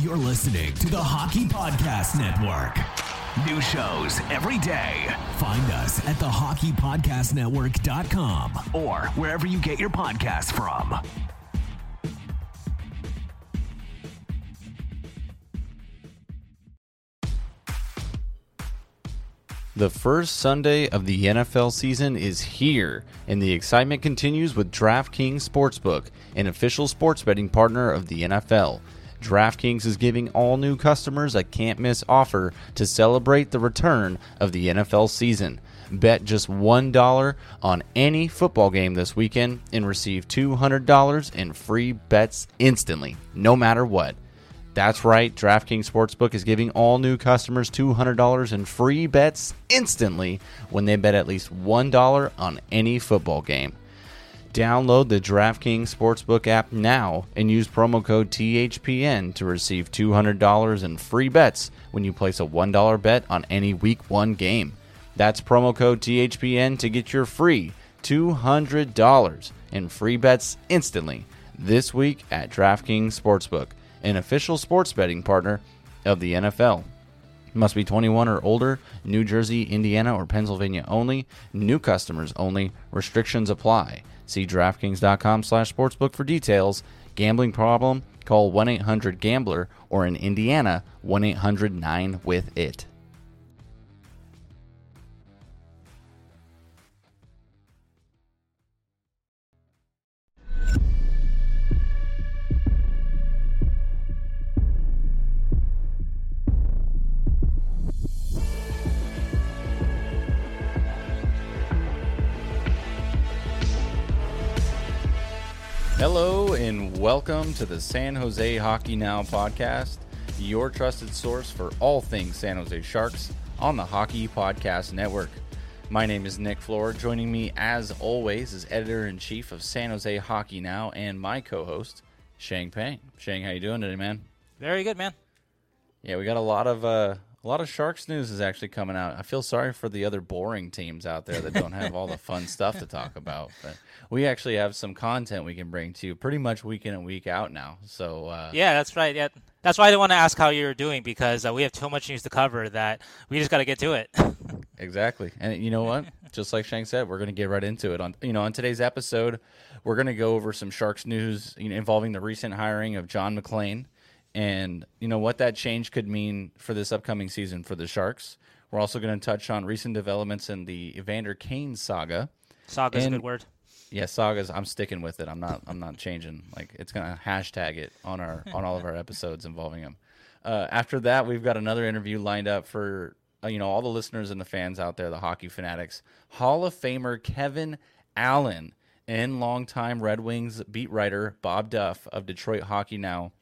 You're listening to the Hockey Podcast Network. New shows every day. Find us at thehockeypodcastnetwork.com or wherever you get your podcasts from. The first Sunday of the NFL season is here, and the excitement continues with DraftKings Sportsbook, an official sports betting partner of the NFL. DraftKings is giving all new customers a can't miss offer to celebrate the return of the NFL season. Bet just $1 on any football game this weekend and receive $200 in free bets instantly, no matter what. That's right, DraftKings Sportsbook is giving all new customers $200 in free bets instantly when they bet at least $1 on any football game. Download the DraftKings Sportsbook app now and use promo code THPN to receive $200 in free bets when you place a $1 bet on any Week 1 game. That's promo code THPN to get your free $200 in free bets instantly this week at DraftKings Sportsbook, an official sports betting partner of the NFL. Must be 21 or older, New Jersey, Indiana, or Pennsylvania only. New customers only. Restrictions apply. See DraftKings.com slash sportsbook for details. Gambling problem? Call 1-800-GAMBLER or in Indiana, 1-800-9-WITH-IT. Hello and welcome to the San Jose Hockey Now podcast, your trusted source for all things San Jose Sharks on the Hockey Podcast Network. My name is Nick Flohr. Joining me, as always, is editor in chief of San Jose Hockey Now and my co-host Sheng Peng. Sheng, how you doing today, man? Very good, man. Yeah, we got a lot of uh, a lot of Sharks news is actually coming out. I feel sorry for the other boring teams out there that don't have all the fun stuff to talk about. But we actually have some content we can bring to you pretty much week in and week out now. So uh, Yeah, that's right. Yeah, that's why I didn't want to ask how you're doing because uh, we have too much news to cover that we just got to get to it. Exactly. And you know what? Just like Sheng said, we're going to get right into it. On you know, on today's episode, we're going to go over some Sharks news you know, involving the recent hiring of John MacLean and you know what that change could mean for this upcoming season for the Sharks. We're also going to touch on recent developments in the Evander Kane saga. Saga is a good word. Yeah, sagas. I'm sticking with it. I'm not. I'm not changing. Like it's gonna hashtag it on our on all of our episodes involving him. Uh, after that, we've got another interview lined up for uh, you know all the listeners and the fans out there, the hockey fanatics. Hall of Famer Kevin Allen and longtime Red Wings beat writer Bob Duff of Detroit Hockey Now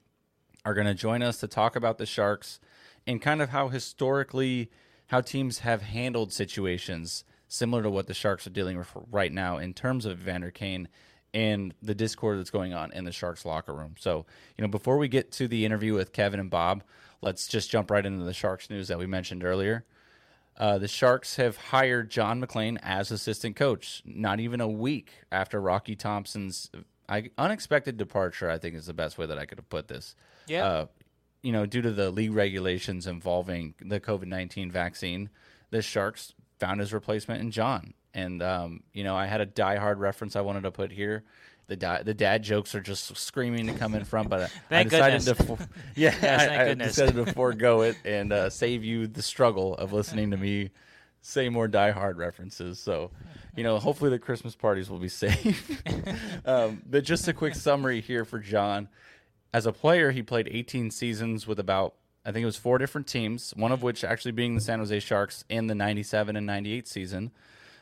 are going to join us to talk about the Sharks and kind of how historically how teams have handled situations similar to what the Sharks are dealing with right now in terms of Vander Kane and the discord that's going on in the Sharks locker room. So, you know, before we get to the interview with Kevin and Bob, let's just jump right into the Sharks news that we mentioned earlier. Uh, the Sharks have hired John MacLean as assistant coach, not even a week after Rocky Thompson's I, unexpected departure. I think is the best way that I could have put this. Yeah. Uh, you know, due to the league regulations involving the COVID nineteen vaccine, the Sharks found his replacement in John. And um, you know, I had a diehard reference I wanted to put here. The di- the dad jokes are just screaming to come in front, but I- I decided goodness. to, for- yeah, Yes, thank I, I goodness. decided to forego it and uh, save you the struggle of listening to me say more diehard references. So, you know, hopefully the Christmas parties will be safe. um, but just a quick summary here for John. As a player, he played 18 seasons with about, I think it was four different teams, one of which actually being the San Jose Sharks in the 97 and 98 season.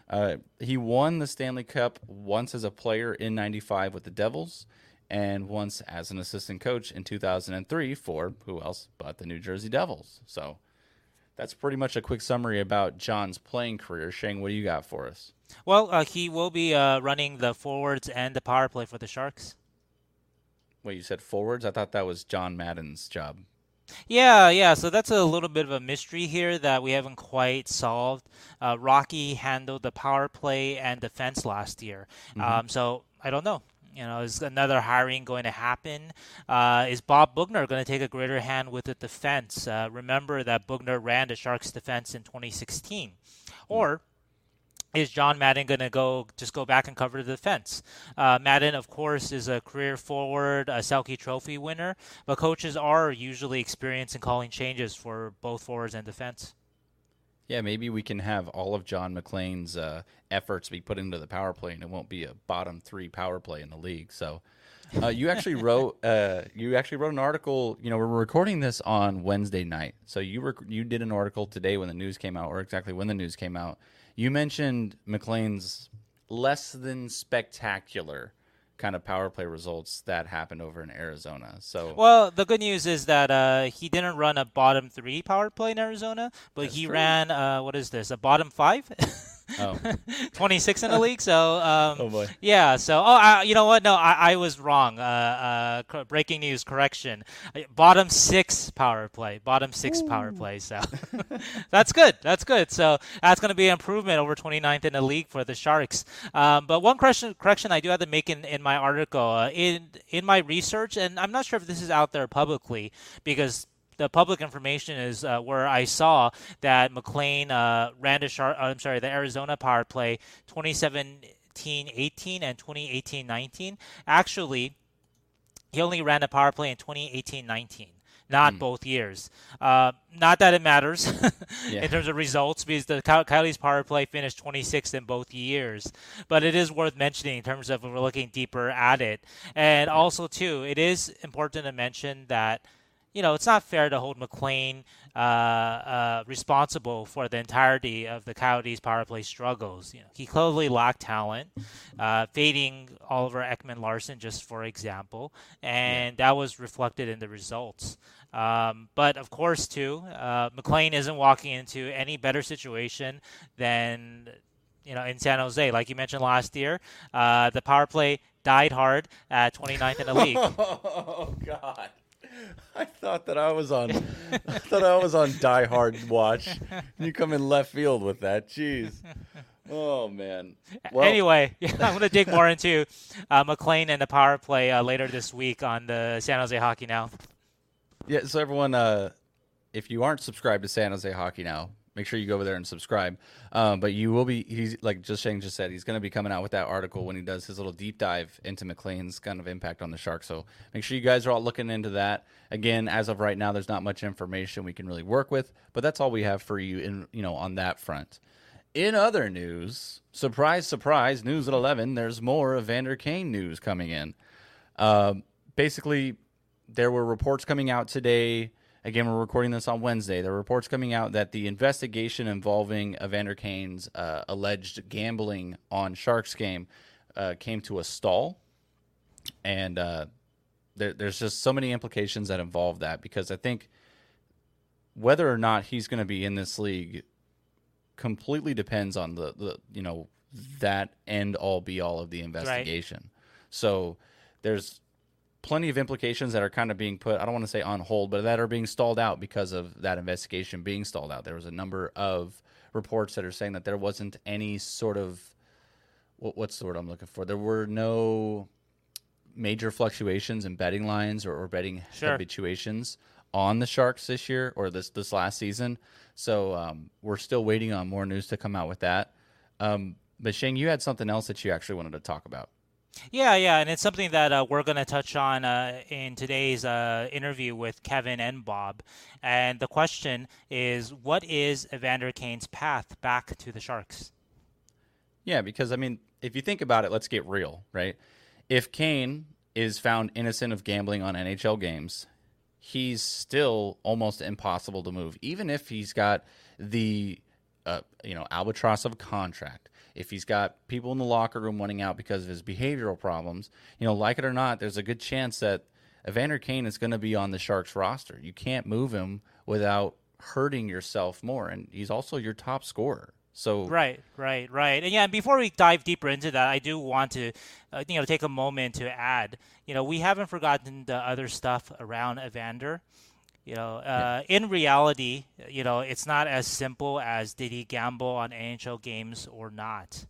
Uh, he won the Stanley Cup once as a player in 95 with the Devils and once as an assistant coach in 2003 for who else but the New Jersey Devils. So that's pretty much a quick summary about John's playing career. Sheng, what do you got for us? Well, uh, he will be uh, running the forwards and the power play for the Sharks. Wait, you said forwards? I thought that was John Madden's job. Yeah, yeah. So that's a little bit of a mystery here that we haven't quite solved. Uh, Rocky handled the power play and defense last year, um, so I don't know. you know, is another hiring going to happen? Uh, is Bob Boughner going to take a greater hand with the defense? Uh, remember that Boughner ran the Sharks defense in 2016. Or is John Madden going to go just go back and cover the defense? Uh, Madden, of course, is a career forward, a Selke Trophy winner, but coaches are usually experienced in calling changes for both forwards and defense. Yeah, maybe we can have all of John MacLean's uh, efforts be put into the power play, and it won't be a bottom three power play in the league. So, uh, you actually wrote uh, you actually wrote an article. You know, we're recording this on Wednesday night, so you rec- you did an article today when the news came out, or exactly when the news came out. You mentioned MacLean's less than spectacular kind of power play results that happened over in Arizona. So well, the good news is that uh, he didn't run a bottom three power play in Arizona, but he true. ran uh, what is this a bottom five? Oh. 26 in the league. So, um, oh boy. Yeah. So, oh, I, you know what? No, I, I was wrong. Uh, uh, breaking news correction. Bottom six power play. Bottom six Ooh. power play. So, that's good. That's good. So, that's going to be an improvement over 29th in the league for the Sharks. Um, but one correction, correction I do have to make in, in my article, uh, in in my research, and I'm not sure if this is out there publicly because the public information is uh, where I saw that MacLean uh, ran the Char- I'm sorry, the Arizona power play 2017-18 and 2018-19. Actually, he only ran a power play in 2018-19 not mm. both years. Uh, not that it matters yeah. in terms of results because the Coyotes power play finished 26th in both years, but it is worth mentioning in terms of when we're looking deeper at it. And also, too, it is important to mention that you know, it's not fair to hold MacLean uh, uh, responsible for the entirety of the Coyotes' power play struggles. You know, he clearly lacked talent, uh, fading Oliver Ekman-Larsson, just for example, and yeah. that was reflected in the results. Um, but of course, too, uh, MacLean isn't walking into any better situation than you know in San Jose. Like you mentioned last year, uh, the power play died hard at 29th in the league. oh God. I thought that I was on. I thought I was on Die Hard watch. You come in left field with that. Jeez. Oh man. Well, anyway, yeah, I'm going to dig more into uh, MacLean and the power play uh, later this week on the San Jose Hockey Now. Yeah. So everyone, uh, if you aren't subscribed to San Jose Hockey Now, make sure you go over there and subscribe. Um, but you will be, he's like just Sheng just said, he's going to be coming out with that article when he does his little deep dive into MacLean's kind of impact on the Sharks. So make sure you guys are all looking into that. Again, as of right now, there's not much information we can really work with, but that's all we have for you in, you know, on that front. In other news, surprise, surprise, news at 11, there's more Evander Kane news coming in. Uh, basically, there were reports coming out today Again, we're recording this on Wednesday. There are reports coming out that the investigation involving Evander Kane's uh, alleged gambling on Sharks game uh, came to a stall, and uh, there, there's just so many implications that involve that because I think whether or not he's going to be in this league completely depends on the, the you know that end all be all of the investigation. Right. So there's plenty of implications that are kind of being put, I don't want to say on hold, but that are being stalled out because of that investigation being stalled out. There was a number of reports that are saying that there wasn't any sort of, what, what's the word I'm looking for? There were no major fluctuations in betting lines or, or betting sure. habituations on the Sharks this year or this, this last season. So um, we're still waiting on more news to come out with that. Um, but Sheng, you had something else that you actually wanted to talk about. Yeah, yeah, and it's something that uh, we're going to touch on uh, in today's uh, interview with Kevin and Bob. And the question is, what is Evander Kane's path back to the Sharks? Yeah, because I mean, if you think about it, let's get real, right? If Kane is found innocent of gambling on NHL games, he's still almost impossible to move, even if he's got the uh, you know albatross of a contract if he's got people in the locker room wanting out because of his behavioral problems, you know, like it or not, there's a good chance that Evander Kane is going to be on the Sharks roster. You can't move him without hurting yourself more, and he's also your top scorer. So right, right, right, and yeah. Before we dive deeper into that, I do want to, uh, you know, take a moment to add. You know, we haven't forgotten the other stuff around Evander. You know, uh, yeah. in reality, you know, it's not as simple as did he gamble on NHL games or not.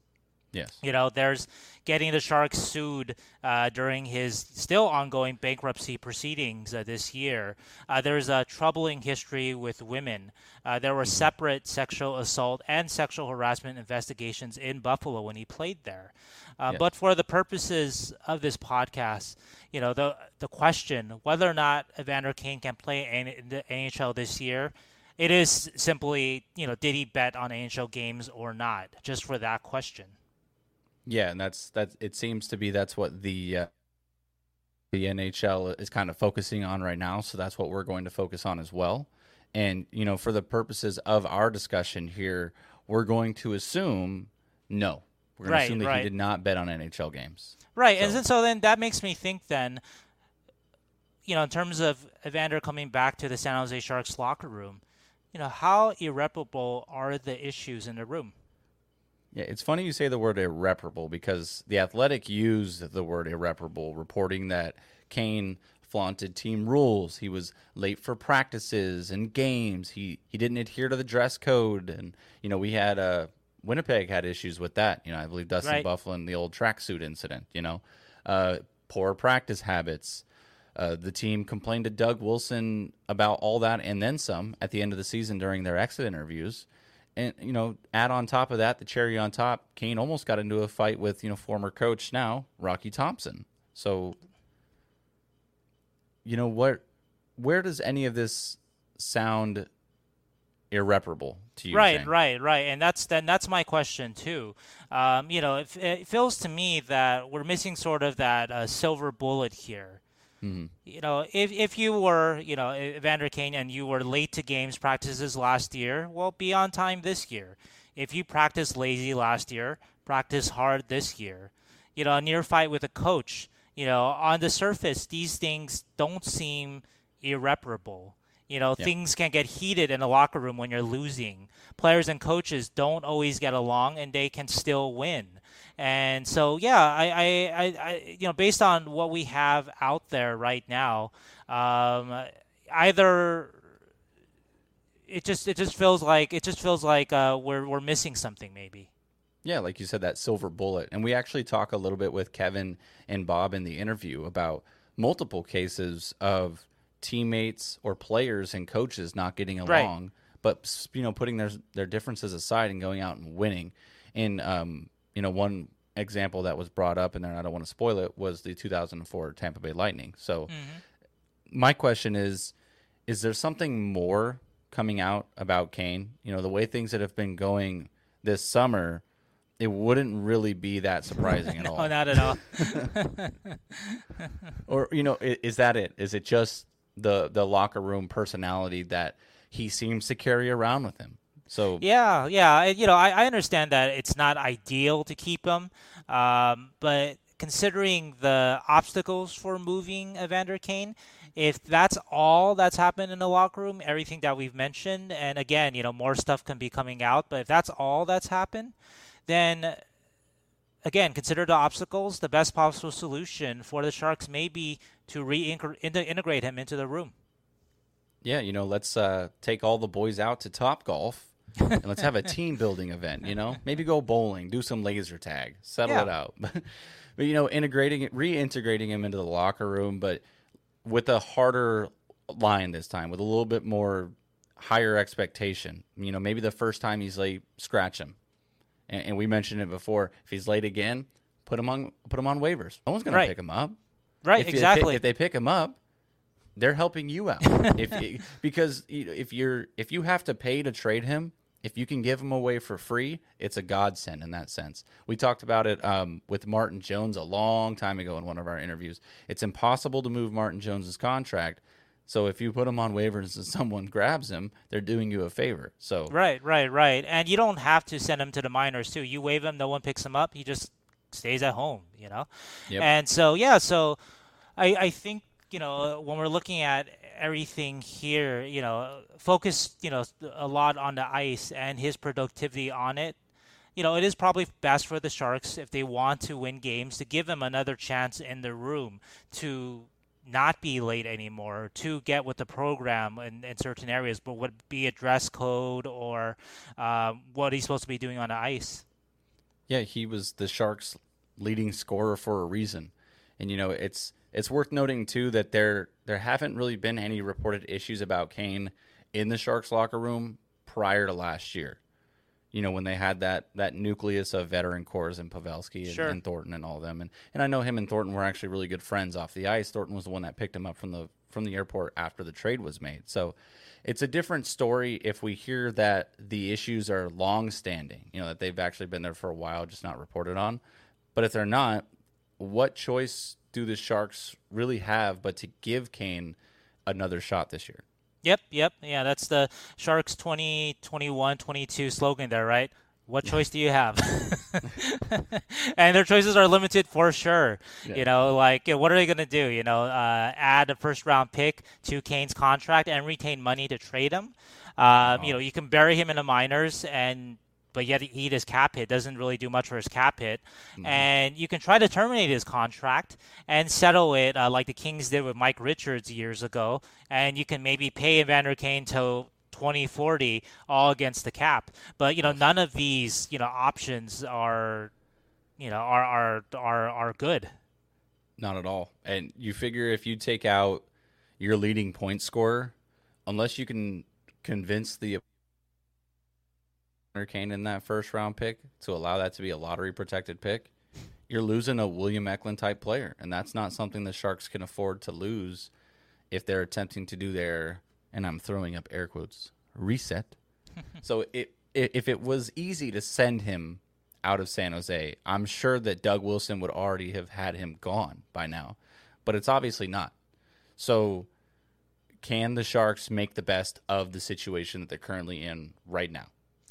Yes. You know, there's getting the Sharks sued uh, during his still ongoing bankruptcy proceedings uh, this year. Uh, there's a troubling history with women. Uh, there were mm-hmm. separate sexual assault and sexual harassment investigations in Buffalo when he played there. Uh, yes. But for the purposes of this podcast, you know, the the question whether or not Evander Kane can play in the NHL this year it is simply, you know, did he bet on NHL games or not? Just for that question. Yeah, and that's that. It seems to be that's what the uh, the NHL is kind of focusing on right now. So that's what we're going to focus on as well. And you know, for the purposes of our discussion here, we're going to assume no. We're going right, to assume that right. he did not bet on NHL games. Right, so. and then, so then that makes me think then, you know, in terms of Evander coming back to the San Jose Sharks locker room, you know, how irreparable are the issues in the room? Yeah, it's funny you say the word irreparable because the Athletic used the word irreparable, reporting that Kane flaunted team rules. He was late for practices and games. He he didn't adhere to the dress code, and you know we had a uh, Winnipeg had issues with that. You know, I believe Dustin right. Byfuglien, the old tracksuit incident. You know, uh, poor practice habits. Uh, the team complained to Doug Wilson about all that and then some at the end of the season during their exit interviews. And you know, add on top of that, the cherry on top, Kane almost got into a fight with you know former coach now Rocky Thompson. So, you know what? Where does any of this sound irreparable to you? Right, Sheng? right, right. And that's then that's my question too. Um, you know, it, it, feels to me that we're missing sort of that uh, silver bullet here Mm-hmm. You know, if if you were, you know, Evander Kane and you were late to games practices last year, well, be on time this year. If you practiced lazy last year, practice hard this year. You know, a near fight with a coach. You know, on the surface, these things don't seem irreparable. You know, yeah. things can get heated in the locker room when you're losing. Players and coaches don't always get along, and they can still win. And so, yeah, I, I, I, you know, based on what we have out there right now, um, either it just it just feels like it just feels like uh, we're we're missing something maybe. Yeah, like you said, that silver bullet. And we actually talk a little bit with Kevin and Bob in the interview about multiple cases of teammates or players and coaches not getting along, right. but you know, putting their their differences aside and going out and winning. And um, you know, one example that was brought up, and then I don't want to spoil it, was the 2004 Tampa Bay Lightning. So, mm-hmm. my question is: Is there something more coming out about Kane? You know, the way things that have been going this summer, it wouldn't really be that surprising at no, all. not at all. or you know, is, is that it? Is it just the the locker room personality that he seems to carry around with him? So yeah, yeah, you know, I, I understand that it's not ideal to keep him, um, but considering the obstacles for moving Evander Kane, if that's all that's happened in the locker room, everything that we've mentioned, and again, you know, more stuff can be coming out, but if that's all that's happened, then again, consider the obstacles. The best possible solution for the Sharks may be to reintegrate him into the room. Yeah, you know, let's uh, take all the boys out to Top Golf and let's have a team building event. You know, maybe go bowling, do some laser tag, settle yeah. it out. but, you know, integrating reintegrating him into the locker room, but with a harder line this time, with a little bit more higher expectation. You know, maybe the first time he's late, scratch him. And, and we mentioned it before. If he's late again, put him on put him on waivers. No one's going right. to pick him up. Right, if exactly. if they pick him up, they're helping you out. if because if you're if you have to pay to trade him, if you can give them away for free, it's a godsend in that sense. We talked about it um, with Martin Jones a long time ago in one of our interviews. It's impossible to move Martin Jones's contract. So if you put him on waivers and someone grabs him, they're doing you a favor. So right, right, right, and you don't have to send him to the minors too. You waive him, no one picks him up. He just stays at home, you know. Yep. And so yeah, so I I think you know when we're looking at everything here, you know, focus, you know, a lot on the ice and his productivity on it. You know, it is probably best for the Sharks if they want to win games to give him another chance in the room to not be late anymore, to get with the program in, in certain areas, but would be a dress code or um, what he's supposed to be doing on the ice. Yeah, he was the Sharks' leading scorer for a reason, and you know it's it's worth noting too that there there haven't really been any reported issues about Kane in the Sharks locker room prior to last year. You know when they had that that nucleus of veteran cores and Pavelski and, Sure. and Thornton and all of them, and and I know him and Thornton were actually really good friends off the ice. Thornton was the one that picked him up from the from the airport after the trade was made. So it's a different story if we hear that the issues are long standing, you know, that they've actually been there for a while, just not reported on. But if they're not, what choice do the Sharks really have but to give Kane another shot this year? Yep, yep. Yeah, that's the Sharks 2021 22 slogan there, right? What choice do you have? and their choices are limited for sure. You know, like what are they going to do? You know, uh, add a first round pick to Kane's contract and retain money to trade him. Um, You know, you can bury him in the minors and but yet he his cap hit doesn't really do much for his cap hit, and you can try to terminate his contract and settle it uh, like the Kings did with Mike Richards years ago, and you can maybe pay Evander Kane till 2040 all against the cap. But you know none of these you know options are you know are are are are good. Not at all. And you figure if you take out your leading point scorer, unless you can convince the Kane in that first round pick to allow that to be a lottery protected pick, you're losing a William Eklund type player. And that's not something the Sharks can afford to lose if they're attempting to do their, and I'm throwing up air quotes, reset. so it, if it was easy to send him out of San Jose, I'm sure that Doug Wilson would already have had him gone by now. But it's obviously not. So can the Sharks make the best of the situation that they're currently in right now?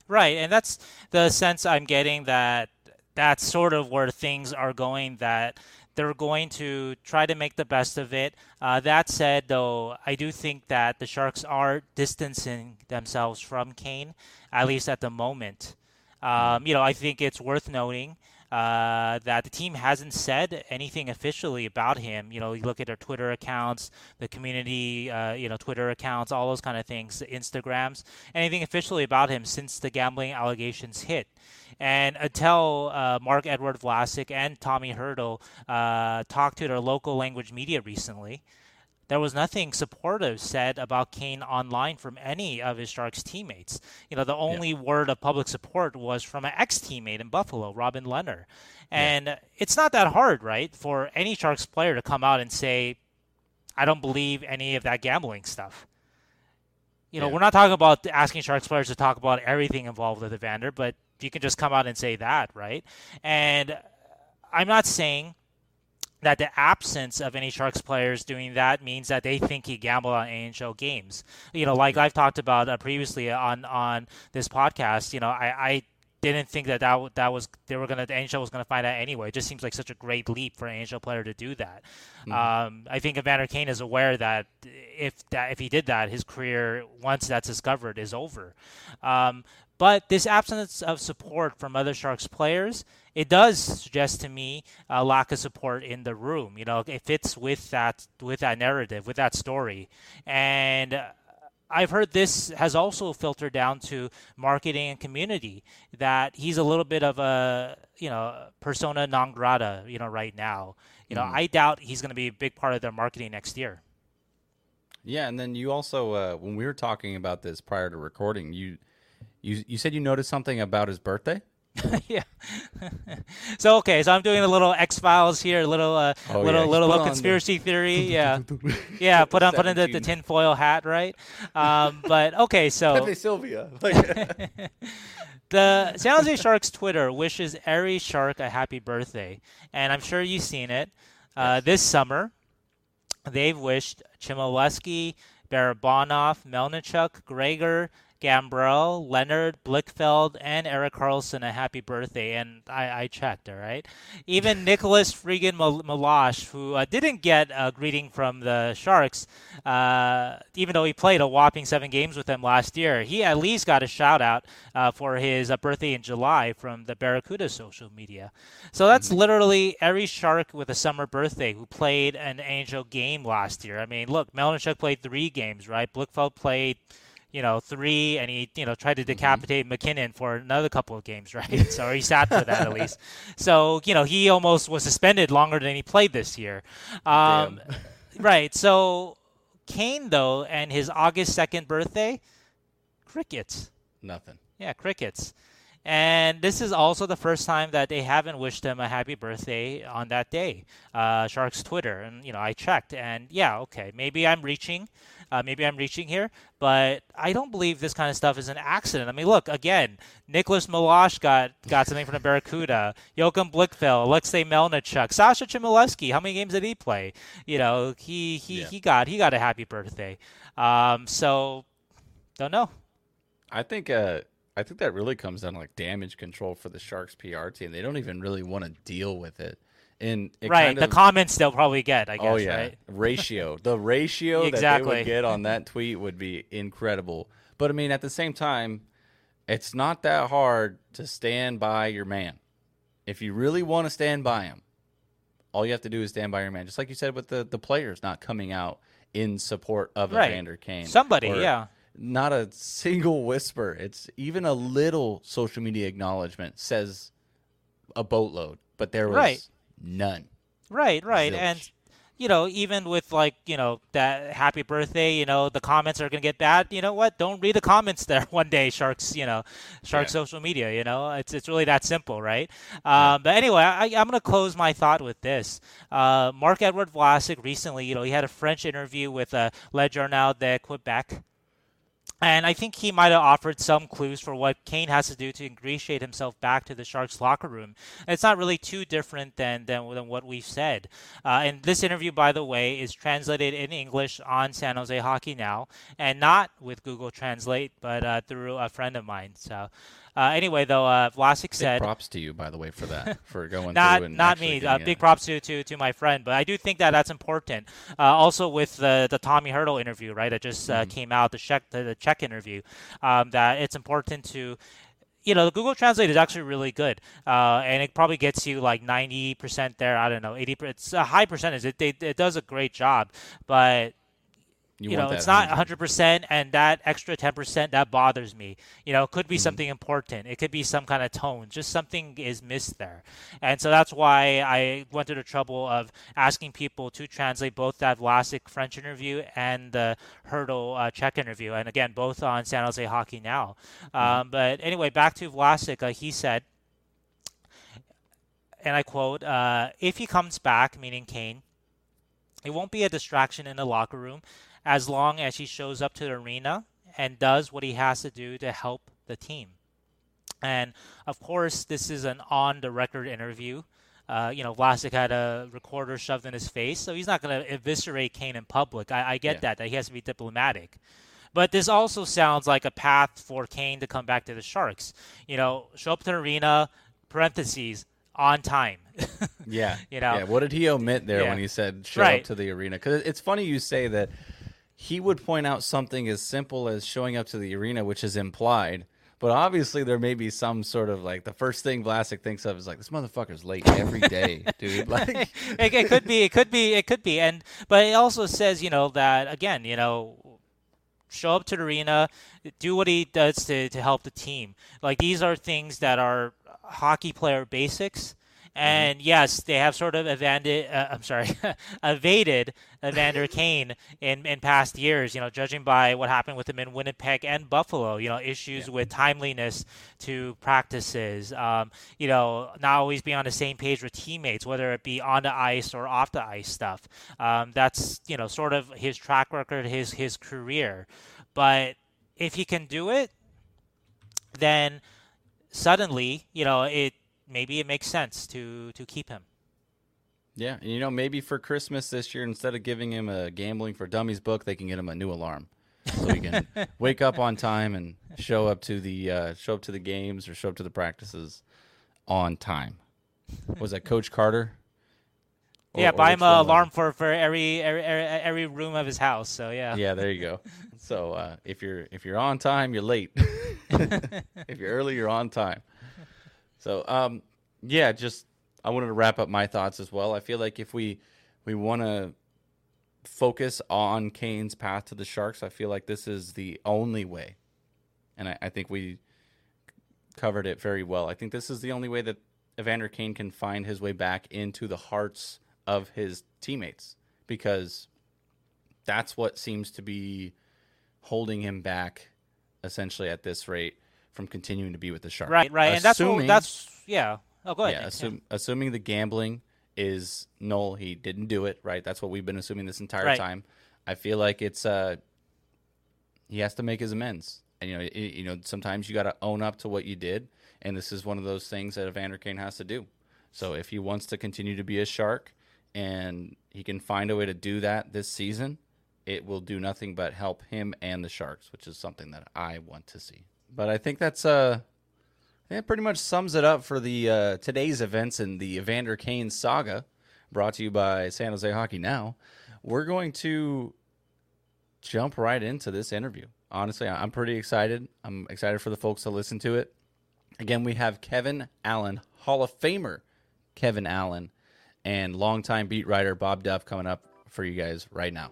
Right, and that's the sense I'm getting that that's sort of where things are going. That they're going to try to make the best of it. Uh, that said, though, I do think that the Sharks are distancing themselves from Kane, at least at the moment. Um, you know, I think it's worth noting uh, that the team hasn't said anything officially about him. You know, you look at their Twitter accounts, the community, uh, you know, Twitter accounts, all those kind of things, Instagrams, anything officially about him since the gambling allegations hit. And until uh, Marc-Edouard Vlasic and Tommy Hertl uh, talked to their local language media recently, there was nothing supportive said about Kane online from any of his Sharks teammates. You know, the only yeah. word of public support was from an ex teammate in Buffalo, Robin Leonard. And yeah. it's not that hard, right, for any Sharks player to come out and say, I don't believe any of that gambling stuff. You know, yeah. we're not talking about asking Sharks players to talk about everything involved with Evander, but you can just come out and say that, right? And I'm not saying that the absence of any Sharks players doing that means that they think he gambled on AHL games. You know, like I've talked about uh, previously on on this podcast. You know, I, I didn't think that that, that was they were gonna the NHL was gonna find out anyway. It just seems like such a great leap for an NHL player to do that. Mm-hmm. Um, I think Evander Kane is aware that if that if he did that, his career once that's discovered is over. Um, but this absence of support from other Sharks players, it does suggest to me a lack of support in the room. You know, it fits with that with that narrative, with that story, and. I've heard this has also filtered down to marketing and community that he's a little bit of a you know persona non grata you know right now. You know, Mm. I doubt he's going to be a big part of their marketing next year. Yeah, and then you also, uh, when we were talking about this prior to recording, you you you said you noticed something about his birthday. yeah. so okay, so I'm doing a little X Files here, a little uh, Oh, little yeah. little on conspiracy theory. Yeah, yeah. Put on put on the, the tinfoil hat, right? Um, but okay, so Sylvia. the San Jose Sharks Twitter wishes Ari Shark a happy birthday, and I'm sure you've seen it. Uh, This summer, they've wished Chmelevski, Barabanov, Melnichuk, Gregor, Gambrell, Leonard, Blichfeld, and Erik Karlsson a happy birthday. And I, I checked, all right? Even Nicholas Freegan Mal- Meloche, who uh, didn't get a greeting from the Sharks, uh, even though he played a whopping seven games with them last year, he at least got a shout out uh, for his uh, birthday in July from the Barracuda social media. So that's literally every Shark with a summer birthday who played an Angel game last year. I mean, look, Melnichuk played three games, right? Blichfeld played you know, three, and he, you know, tried to mm-hmm. decapitate mm-hmm. MacKinnon for another couple of games, right? so he sat for that at least. So you know, he almost was suspended longer than he played this year. Um, right. So Kane though, and his August second birthday, crickets. Nothing. Yeah, crickets. And this is also the first time that they haven't wished him a happy birthday on that day. Uh, Sharks Twitter, and you know, I checked, and yeah, okay, maybe I'm reaching, uh, maybe I'm reaching here, but I don't believe this kind of stuff is an accident. I mean, look again, Nicholas Meloche got got something from the Barracuda, Joachim Blichfeld, Alexei Melnichuk, Sasha Chmelevski. How many games did he play? You know, he he, yeah. he got he got a happy birthday. Um, so don't know. I think. Uh I think that really comes down to like damage control for the Sharks PR team. They don't even really want to deal with it. And it right, kind of, the comments they'll probably get. I oh, guess. Oh yeah, right? ratio. The ratio exactly. that they would get on that tweet would be incredible. But I mean, at the same time, it's not that hard to stand by your man. If you really want to stand by him, all you have to do is stand by your man. Just like you said with the the players not coming out in support of right. Evander Kane. Somebody, yeah not a single whisper. It's even a little social media acknowledgement says a boatload, but there was right. none. Right, right. Zilch. And you know, even with like, you know, that happy birthday, you know, the comments are going to get bad. You know what? Don't read the comments there one day, Sharks, you know, Sharks yeah. social media, you know, it's, it's really that simple, right? Um, But anyway, I, am going to close my thought with this. Uh, Marc-Edouard Vlasic recently, you know, he had a French interview with uh, Le Journal de Quebec. And I think he might have offered some clues for what Kane has to do to ingratiate himself back to the Sharks locker room. It's not really too different than, than, than what we've said. Uh, and this interview, by the way, is translated in English on San Jose Hockey Now, and not with Google Translate, but uh, through a friend of mine. So uh, anyway, though, uh, Vlasic said. props to you, by the way, for that, for going not, through and Not me. Uh, big props to, to, to my friend. But I do think that that's important. Uh, also, with the, the Tommy Hertl interview, right, that just uh, mm-hmm. came out, the check, the, the Czech interview, um, that it's important to you know, the Google Translate is actually really good, uh, and it probably gets you like 90% there. I don't know, 80. It's a high percentage. It, it, it does a great job, but you, you know, it's not 100 percent, and that extra 10 percent that bothers me. You know, it could be mm-hmm. something important. It could be some kind of tone. Just something is missed there, and so that's why I went to the trouble of asking people to translate both that Vlasic French interview and the Hertl uh, Czech interview, and again, both on San Jose Hockey Now. Mm-hmm. Um, but anyway, back to Vlasic. Uh, he said, and I quote, uh, "If he comes back, meaning Kane." It won't be a distraction in the locker room as long as he shows up to the arena and does what he has to do to help the team. And of course, this is an on the record interview. Uh, you know, Vlasic had a recorder shoved in his face, so he's not going to eviscerate Kane in public. I, I get yeah. that, that he has to be diplomatic. But this also sounds like a path for Kane to come back to the Sharks. You know, show up to the arena, parentheses, on time. yeah. You know. Yeah. What did he omit there yeah. when he said show right. up to the arena? Because it's funny you say that he would point out something as simple as showing up to the arena, which is implied. But obviously, there may be some sort of like the first thing Vlasic thinks of is like this motherfucker's late every day, dude. Like it, it, could be, it could be, it could be, and but it also says you know that again, you know, show up to the arena, do what he does to to help the team. Like these are things that are hockey player basics. And mm-hmm. yes, they have sort of evaded, uh, I'm sorry, evaded Evander Kane in, in past years, you know, judging by what happened with him in Winnipeg and Buffalo, you know, issues yeah. with timeliness to practices, um, you know, not always be on the same page with teammates, whether it be on the ice or off the ice stuff. Um, that's, you know, sort of his track record, his, his career. But if he can do it, then suddenly, you know, it maybe it makes sense to to keep him. Yeah, and you know maybe for Christmas this year, instead of giving him a gambling for dummies book, they can get him a new alarm, so he can wake up on time and show up to the uh, show up to the games or show up to the practices on time. Was that Coach Carter? Or, yeah, buy him an alarm for, for every, every every room of his house. So yeah. Yeah, there you go. So uh, if you're if you're on time, you're late. if you're early, you're on time. So, um, yeah, just I wanted to wrap up my thoughts as well. I feel like if we we want to focus on Kane's path to the Sharks. I feel like this is the only way, and I, I think we covered it very well. I think this is the only way that Evander Kane can find his way back into the hearts of his teammates because that's what seems to be holding him back essentially at this rate from continuing to be with the Sharks. Right, right. Assuming, and that's that's yeah. Oh, go ahead. Yeah, assume, yeah. assuming the gambling is null, he didn't do it, right? That's what we've been assuming this entire right. time. I feel like it's uh he has to make his amends. And you know, it, you know, sometimes you got to own up to what you did, and this is one of those things that Evander Kane has to do. So if he wants to continue to be a shark and he can find a way to do that this season, it will do nothing but help him and the Sharks, which is something that I want to see. But I think that's uh that pretty much sums it up for the uh, today's events in the Evander Kane saga, brought to you by San Jose Hockey Now. We're going to jump right into this interview. Honestly, I'm pretty excited. I'm excited for the folks to listen to it. Again, we have Kevin Allen, Hall of Famer Kevin Allen, and longtime beat writer Bob Duff coming up for you guys right now.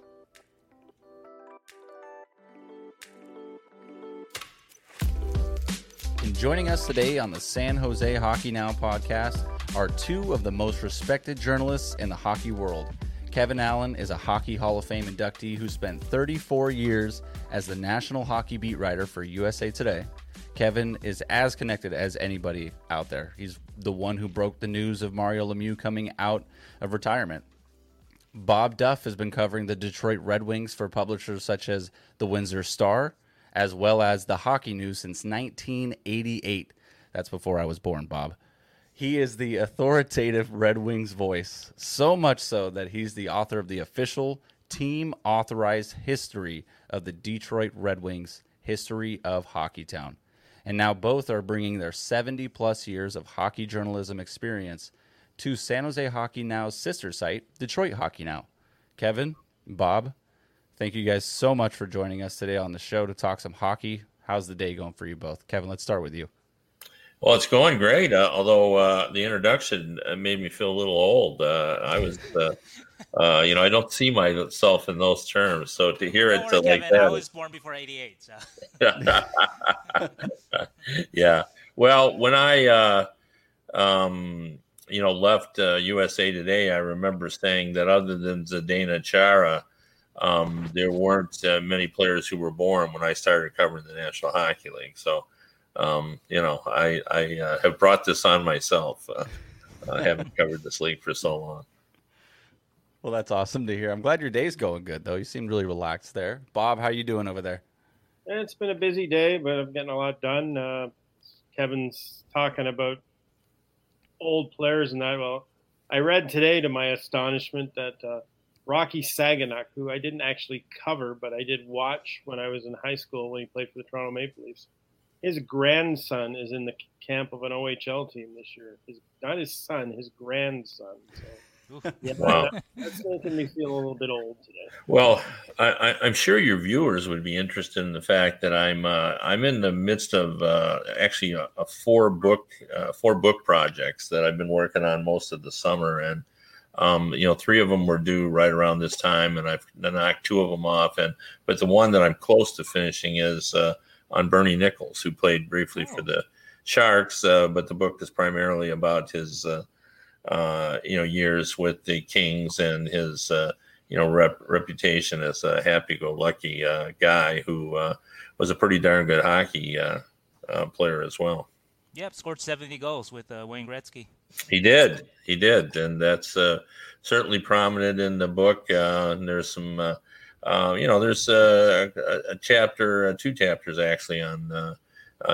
Joining us today on the San Jose Hockey Now podcast are two of the most respected journalists in the hockey world. Kevin Allen is a Hockey Hall of Fame inductee who spent 34 years as the national hockey beat writer for USA Today. Kevin is as connected as anybody out there. He's the one who broke the news of Mario Lemieux coming out of retirement. Bob Duff has been covering the Detroit Red Wings for publishers such as the Windsor Star, as well as the hockey news since 1988. That's before I was born, Bob. He is the authoritative Red Wings voice, so much so that he's the author of the official team authorized history of the Detroit Red Wings, History of Hockeytown. And now both are bringing their 70 plus years of hockey journalism experience to San Jose Hockey Now's sister site, Detroit Hockey Now. Kevin, Bob, Thank you guys so much for joining us today on the show to talk some hockey. How's the day going for you both? Kevin, let's start with you. Well, it's going great. Uh, although uh, the introduction uh, made me feel a little old. Uh, I was, uh, uh, you know, I don't see myself in those terms. So to hear it worry, like Kevin, that, I was born before '88. So. yeah. Well, when I, um, you know, left USA Today, I remember saying that other than Zdeno Chara, um, there weren't uh, many players who were born when I started covering the National Hockey League. So, um, you know, I, I uh, have brought this on myself. Uh, I haven't covered this league for so long. Well, that's awesome to hear. I'm glad your day's going good, though. You seem really relaxed there. Bob, how you doing over there? It's been a busy day, but I'm getting a lot done. Uh, Kevin's talking about old players and that. Well, I read today, to my astonishment, that uh, Rocky Saganiuk, who I didn't actually cover, but I did watch when I was in high school when he played for the Toronto Maple Leafs. His grandson is in the camp of an OHL team this year. His not his son, his grandson. So, yeah, wow. that, that's making me feel a little bit old today. Well, I, am sure your viewers would be interested in the fact that I'm uh, I'm in the midst of uh, actually a, a, four book uh, four book projects that I've been working on most of the summer and um, you know, three of them were due right around this time, and I've knocked two of them off. And but the one that I'm close to finishing is uh, on Bernie Nicholls, who played briefly oh. for the Sharks. Uh, but the book is primarily about his, uh, uh you know, years with the Kings and his, uh, you know, rep- reputation as a happy-go-lucky uh, guy who was a pretty darn good hockey player as well. Yep, scored 70 goals with Wayne Gretzky. He did. He did, and that's uh, certainly prominent in the book. Uh, and there's some, uh, uh you know, there's uh, a, a, chapter, uh, two chapters actually on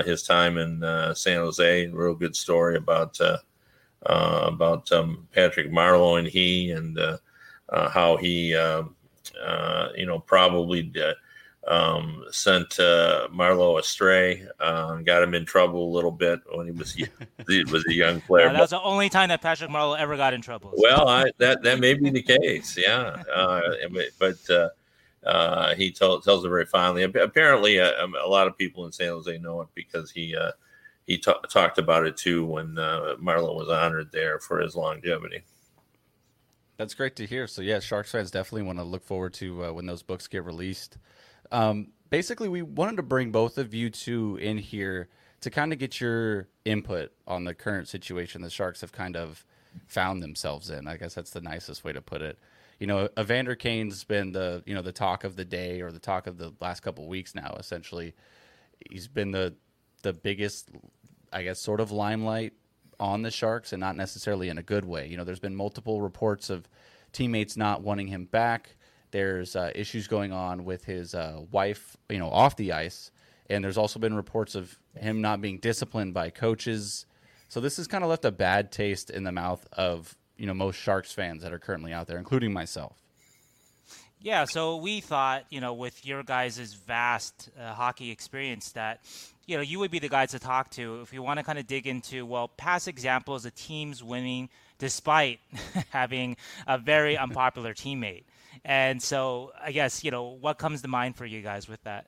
his time in San Jose. Real good story about about um, Patrick Marleau and he, and how he, you know, probably um, sent uh, Marleau astray, uh, got him in trouble a little bit when he was he was a young player. Yeah, that was the only time that Patrick Marleau ever got in trouble. So. Well, I, that that may be the case, yeah. Uh, but uh, uh, he told, tells it very fondly. Apparently, uh, um, a lot of people in San Jose know it because he he t- talked about it too when Marleau was honored there for his longevity. That's great to hear. So yeah, Sharks fans definitely want to look forward to uh, when those books get released. Um, basically, we wanted to bring both of you two in here to kind of get your input on the current situation the Sharks have kind of found themselves in. I guess that's the nicest way to put it. You know, Evander Kane's been the you know the talk of the day or the talk of the last couple weeks now. Essentially, he's been the the biggest, I guess, sort of limelight on the Sharks and not necessarily in a good way. You know, there's been multiple reports of teammates not wanting him back. There's uh, issues going on with his uh, wife, you know, off the ice, and there's also been reports of him not being disciplined by coaches. So this has kind of left a bad taste in the mouth of you know most Sharks fans that are currently out there, including myself. Yeah, so we thought, you know, with your guys' vast uh, hockey experience, that you know, you would be the guys to talk to if you want to kind of dig into, well, past examples of teams winning despite having a very unpopular teammate. And so I guess, you know, what comes to mind for you guys with that?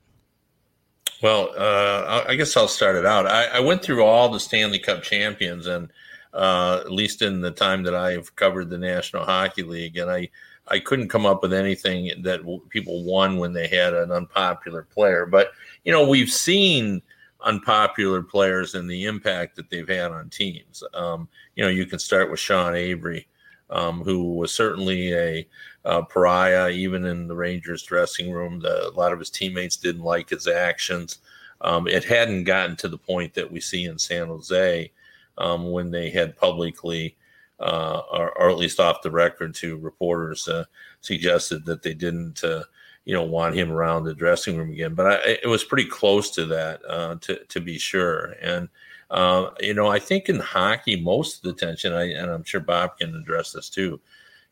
Well, uh, I guess I'll start it out. I, I, went through all the Stanley Cup champions, and uh, at least in the time that I've covered the National Hockey League, and I, I couldn't come up with anything that people won when they had an unpopular player. But you know, we've seen unpopular players and the impact that they've had on teams. Um, you know, you can start with Sean Avery, um, who was certainly a, a, pariah, even in the Rangers dressing room. The, a lot of his teammates didn't like his actions. Um, it hadn't gotten to the point that we see in San Jose um, when they had publicly, uh, or, or, at least off the record to reporters, uh, suggested that they didn't. Uh, you know want him around the dressing room again. But I, it was pretty close to that, uh, to to be sure. And uh, you know, I think in hockey, most of the tension, I, and I'm sure Bob can address this too,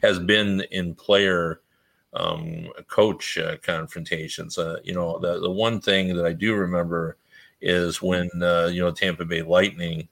has been in player um, coach uh, confrontations. Uh, you know, the the one thing that I do remember is when uh, you know Tampa Bay Lightning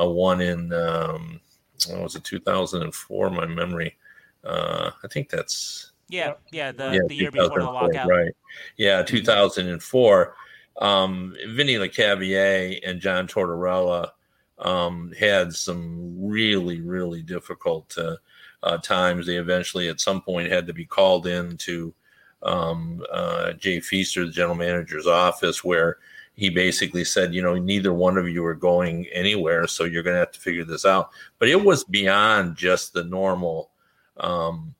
uh, won in um, what was it 2004? My memory. Uh, I think that's yeah, yeah, the, yeah, the year before the lockout. Right. Yeah, 2004. Um, Vinny Lecavalier and John Tortorella um, had some really, really difficult uh, uh, times. They eventually, at some point, had to be called in to um, uh, Jay Feaster, the general manager's office, where he basically said, you know, neither one of you are going anywhere, so you're going to have to figure this out. But it was beyond just the normal. Um,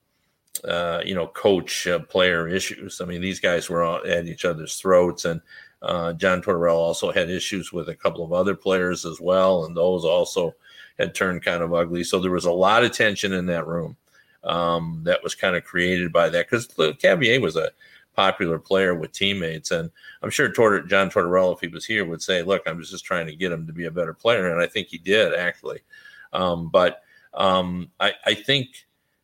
uh, you know, coach uh, player issues. I mean, these guys were at each other's throats, and uh, John Tortorella also had issues with a couple of other players as well, and those also had turned kind of ugly. So there was a lot of tension in that room um, that was kind of created by that because Cavier was a popular player with teammates, and I'm sure John Tortorella, if he was here, would say, "Look, I'm just trying to get him to be a better player," and I think he did actually. Um, but um, I, I think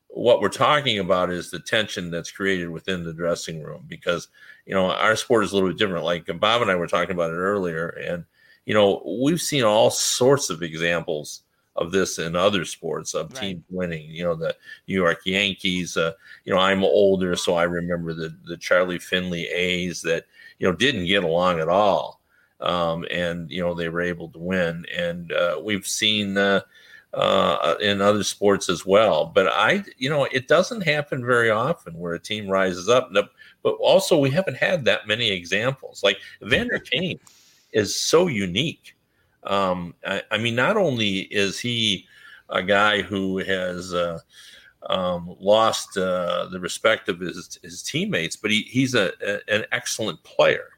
what we're talking about is the tension that's created within the dressing room because you know our sport is a little bit different like bob and i were talking about it earlier and you know we've seen all sorts of examples of this in other sports of right. teams winning you know the new york yankees uh, you know i'm older so i remember the the charlie finley a's that you know didn't get along at all um, and you know they were able to win and uh, we've seen uh, uh, in other sports as well. But I, you know, it doesn't happen very often where a team rises up. But also, we haven't had that many examples. Like Vander Kane is so unique. Um, I, I, mean, not only is he a guy who has uh, um, lost uh, the respect of his, his teammates, but he, he's a, a, an excellent player.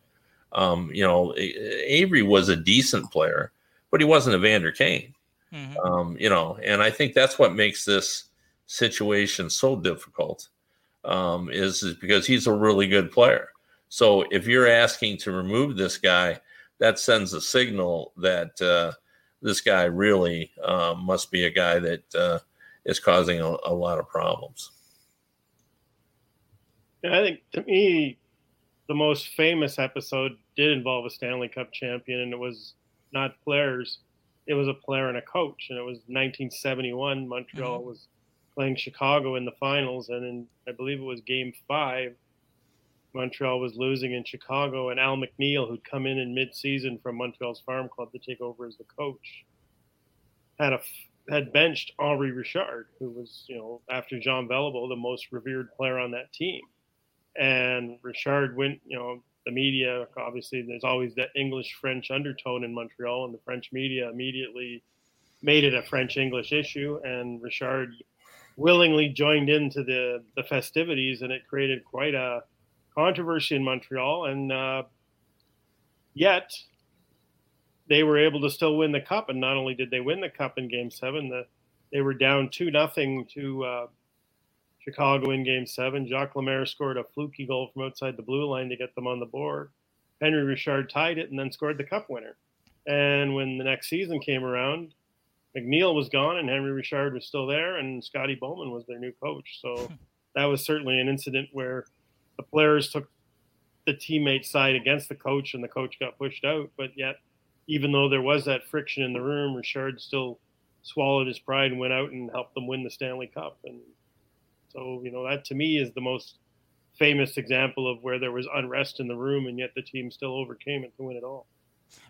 Um, you know, Avery was a decent player, but he wasn't a Vander Kane. Mm-hmm. Um, you know, and I think that's what makes this situation so difficult. Um, is, is because he's a really good player. So if you're asking to remove this guy, that sends a signal that uh, this guy really uh, must be a guy that uh, is causing a, a, lot of problems. Yeah, I think to me, the most famous episode did involve a Stanley Cup champion, and it was not players it was a player and a coach, and it was 1971. Montreal mm-hmm. was playing Chicago in the finals, and in I believe it was Game Five. Montreal was losing in Chicago, and Al McNeil, who'd come in in mid-season from Montreal's farm club to take over as the coach, had a had benched Henri Richard, who was, you know, after Jean Beliveau, the most revered player on that team. And Richard went, you know, the media, obviously, there's always that English French undertone in Montreal, and the French media immediately made it a French English issue. And Richard willingly joined into the, the festivities, and it created quite a controversy in Montreal. And uh, yet, they were able to still win the cup. And not only did they win the cup in Game Seven, the, they were down two nothing to uh, Chicago in Game Seven. Jacques Lemaire scored a fluky goal from outside the blue line to get them on the board. Henri Richard tied it and then scored the cup winner. And when the next season came around, McNeil was gone and Henri Richard was still there, and Scotty Bowman was their new coach. So that was certainly an incident where the players took the teammate side against the coach, and the coach got pushed out. But yet, even though there was that friction in the room, Richard still swallowed his pride and went out and helped them win the Stanley Cup. And so, you know, that to me is the most famous example of where there was unrest in the room, and yet the team still overcame it to win it all.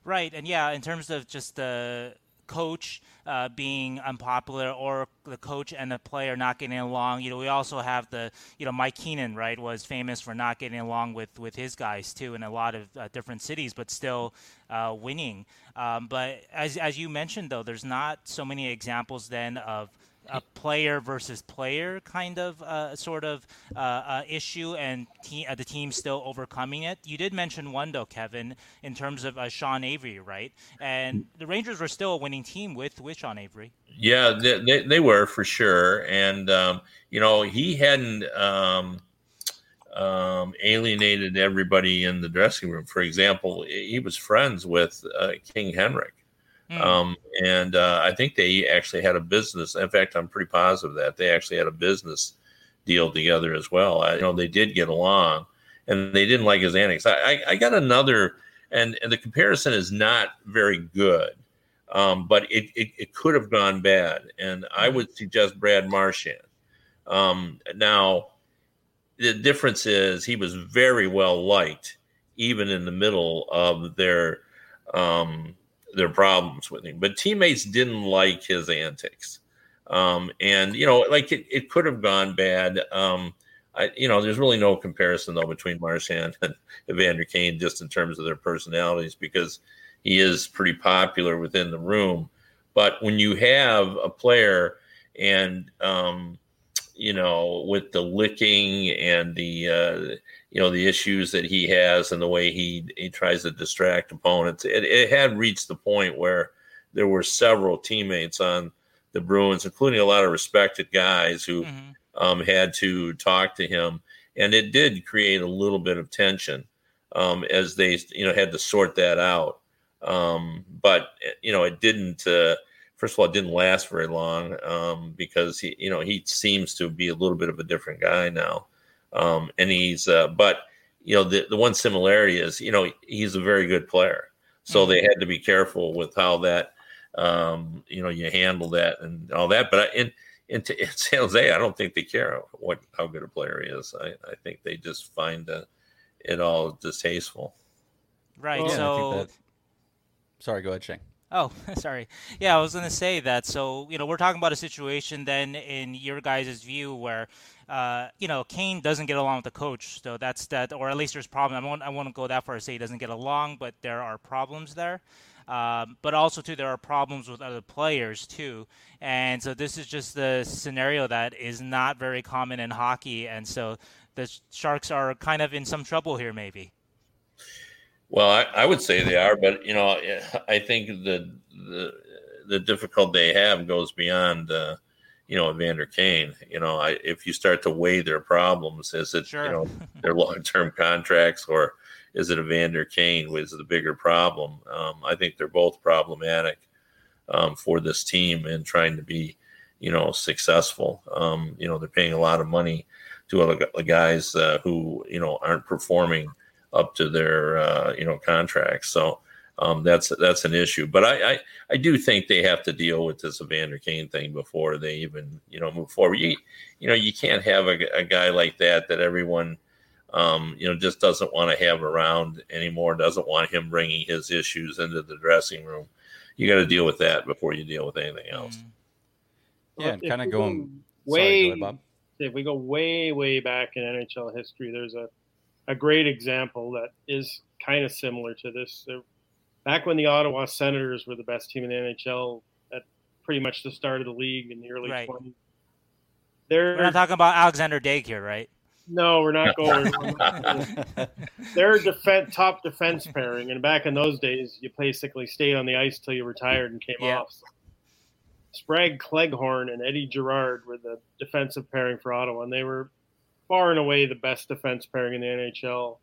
Right, and yeah, in terms of just the coach uh, being unpopular or the coach and the player not getting along. You know, we also have the, you know, Mike Keenan, right, was famous for not getting along with, with his guys too in a lot of uh, different cities, but still uh, winning. Um, but as, as you mentioned, though, there's not so many examples then of a player versus player kind of uh, sort of uh, uh, issue, and te- uh, the team still overcoming it. You did mention one though, Kevin, in terms of uh, Sean Avery, right? And the Rangers were still a winning team with with Sean Avery. Yeah, they, they, they were for sure, and um, you know he hadn't. Um, um, alienated everybody in the dressing room. For example, he was friends with uh, King Henrik, Mm. Um, and uh, I think they actually had a business. In fact, I'm pretty positive that they actually had a business deal together as well. I, you know, they did get along, and they didn't like his antics. I, I, I got another, and, and the comparison is not very good, um, but it, it, it, could have gone bad. And I hmm. would suggest Brad Marchand. Um, now, the difference is he was very well liked, even in the middle of their um, their problems with him. But teammates didn't like his antics. Um, and, you know, like it, it could have gone bad. Um, I, you know, there's really no comparison, though, between Marchand and Evander Kane just in terms of their personalities because he is pretty popular within the room. But when you have a player and, um, you know, with the licking and the, uh, you know the issues that he has and the way he he tries to distract opponents. It, it had reached the point where there were several teammates on the Bruins, including a lot of respected guys who mm-hmm. um, had to talk to him, and it did create a little bit of tension um, as they you know had to sort that out. Um, but you know it didn't. Uh, first of all, it didn't last very long um, because he you know he seems to be a little bit of a different guy now. Um, and he's, uh, but you know, the, the one similarity is, you know, he's a very good player. So mm-hmm. they had to be careful with how that, um, you know, you handle that and all that. But in, in, in San Jose, I don't think they care what how good a player he is. I, I think they just find uh, it all distasteful. Right. Well, so, that... sorry, go ahead, Sheng. Oh, sorry. Yeah, I was going to say that. So, you know, we're talking about a situation then in your guys' view where uh, you know, Kane doesn't get along with the coach, so that's that, or at least there's problem. I won't, I won't go that far to say he doesn't get along, but there are problems there. Um, but also too, there are problems with other players too, and so this is just the scenario that is not very common in hockey, and so the Sharks are kind of in some trouble here, maybe. Well, I, I would say they are, but you know, I think the the the difficulty they have goes beyond. Uh, you know, Evander Kane. You know, I, if you start to weigh their problems, is it sure. you know their long term contracts or is it Evander Kane was the bigger problem? Um, I think they're both problematic um, for this team and trying to be, you know, successful. Um, you know, they're paying a lot of money to other guys uh, who you know aren't performing up to their uh, you know contracts. So um, that's that's an issue. But I, I, I do think they have to deal with this Evander Kane thing before they even you know move forward. You you know you can't have a, a guy like that that everyone um, you know just doesn't want to have around anymore. Doesn't want him bringing his issues into the dressing room. You got to deal with that before you deal with anything else. Mm. Yeah, kind of going way. Sorry, ahead, if we go way, way back in NHL history, there's a a great example that is kind of similar to this. Back when the Ottawa Senators were the best team in the NHL at pretty much the start of the league in the early right. 20s. They're, we're not talking about Alexander Daigle here, right? No, we're not going. They're defense, top defense pairing, and back in those days, you basically stayed on the ice till you retired and came yeah. off. So Sprague Cleghorn and Eddie Gerard were the defensive pairing for Ottawa, and they were far and away the best defense pairing in the NHL.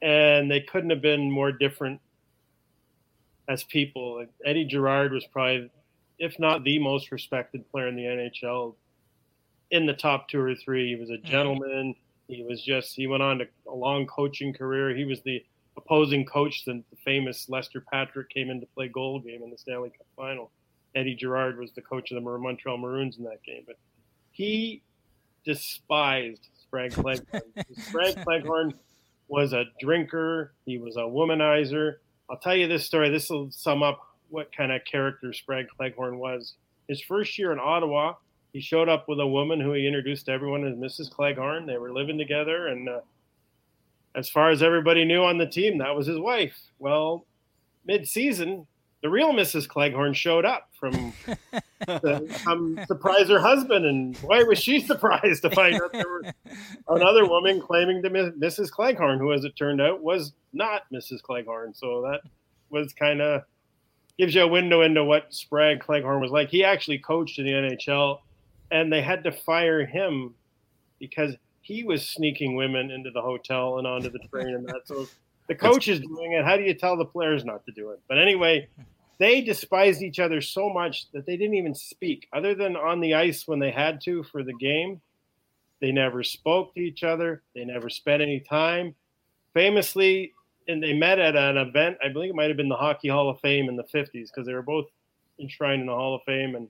And they couldn't have been more different as people. Like Eddie Gerard was probably, if not the most respected player in the NHL, in the top two or three. He was a mm-hmm. gentleman. He was just, he went on to a long coaching career. He was the opposing coach that the famous Lester Patrick came in to play goal game in the Stanley Cup final. Eddie Gerard was the coach of the Montreal Maroons in that game. But he despised Sprague Cleghorn. Sprague Cleghorn was a drinker. He was a womanizer. I'll tell you this story. This will sum up what kind of character Sprague Cleghorn was. His first year in Ottawa, he showed up with a woman who he introduced to everyone as Mrs. Cleghorn. They were living together, and uh, as far as everybody knew on the team, that was his wife. Well, mid-season, the real Mrs. Cleghorn showed up from to come surprise her husband, and why was she surprised to find out there was another woman claiming to be Mrs. Cleghorn, who, as it turned out, was not Mrs. Cleghorn. So that was kind of gives you a window into what Sprague Cleghorn was like. He actually coached in the NHL, and they had to fire him because he was sneaking women into the hotel and onto the train and that. So the coach is doing it. How do you tell the players not to do it? But anyway, they despised each other so much that they didn't even speak, other than on the ice when they had to for the game. They never spoke to each other. They never spent any time. Famously, and they met at an event. I believe it might have been the Hockey Hall of Fame in the 50s because they were both enshrined in the Hall of Fame. And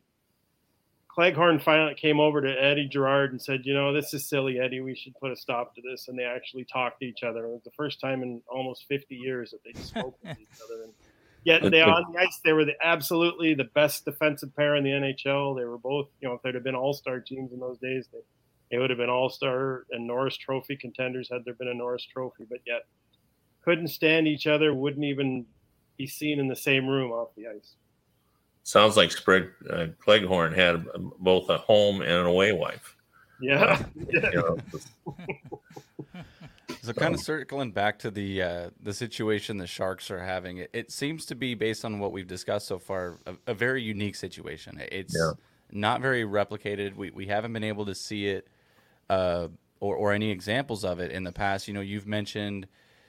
Cleghorn finally came over to Eddie Gerard and said, "You know, this is silly, Eddie. We should put a stop to this." And they actually talked to each other. It was the first time in almost 50 years that they spoke to each other. And Yet they on the ice, they were the absolutely the best defensive pair in the NHL. They were both, you know, if there'd have been All Star teams in those days, they, they would have been All Star and Norris Trophy contenders had there been a Norris Trophy. But yet, couldn't stand each other. Wouldn't even be seen in the same room off the ice. Sounds like Sprague uh, Cleghorn had both a home and an away wife. Yeah. you know, So, kind of circling back to the uh, the situation the Sharks are having, it, it, seems to be based on what we've discussed so far, a, a very unique situation. It's yeah. not very replicated. We we haven't been able to see it, uh, or or any examples of it in the past. You know, you've mentioned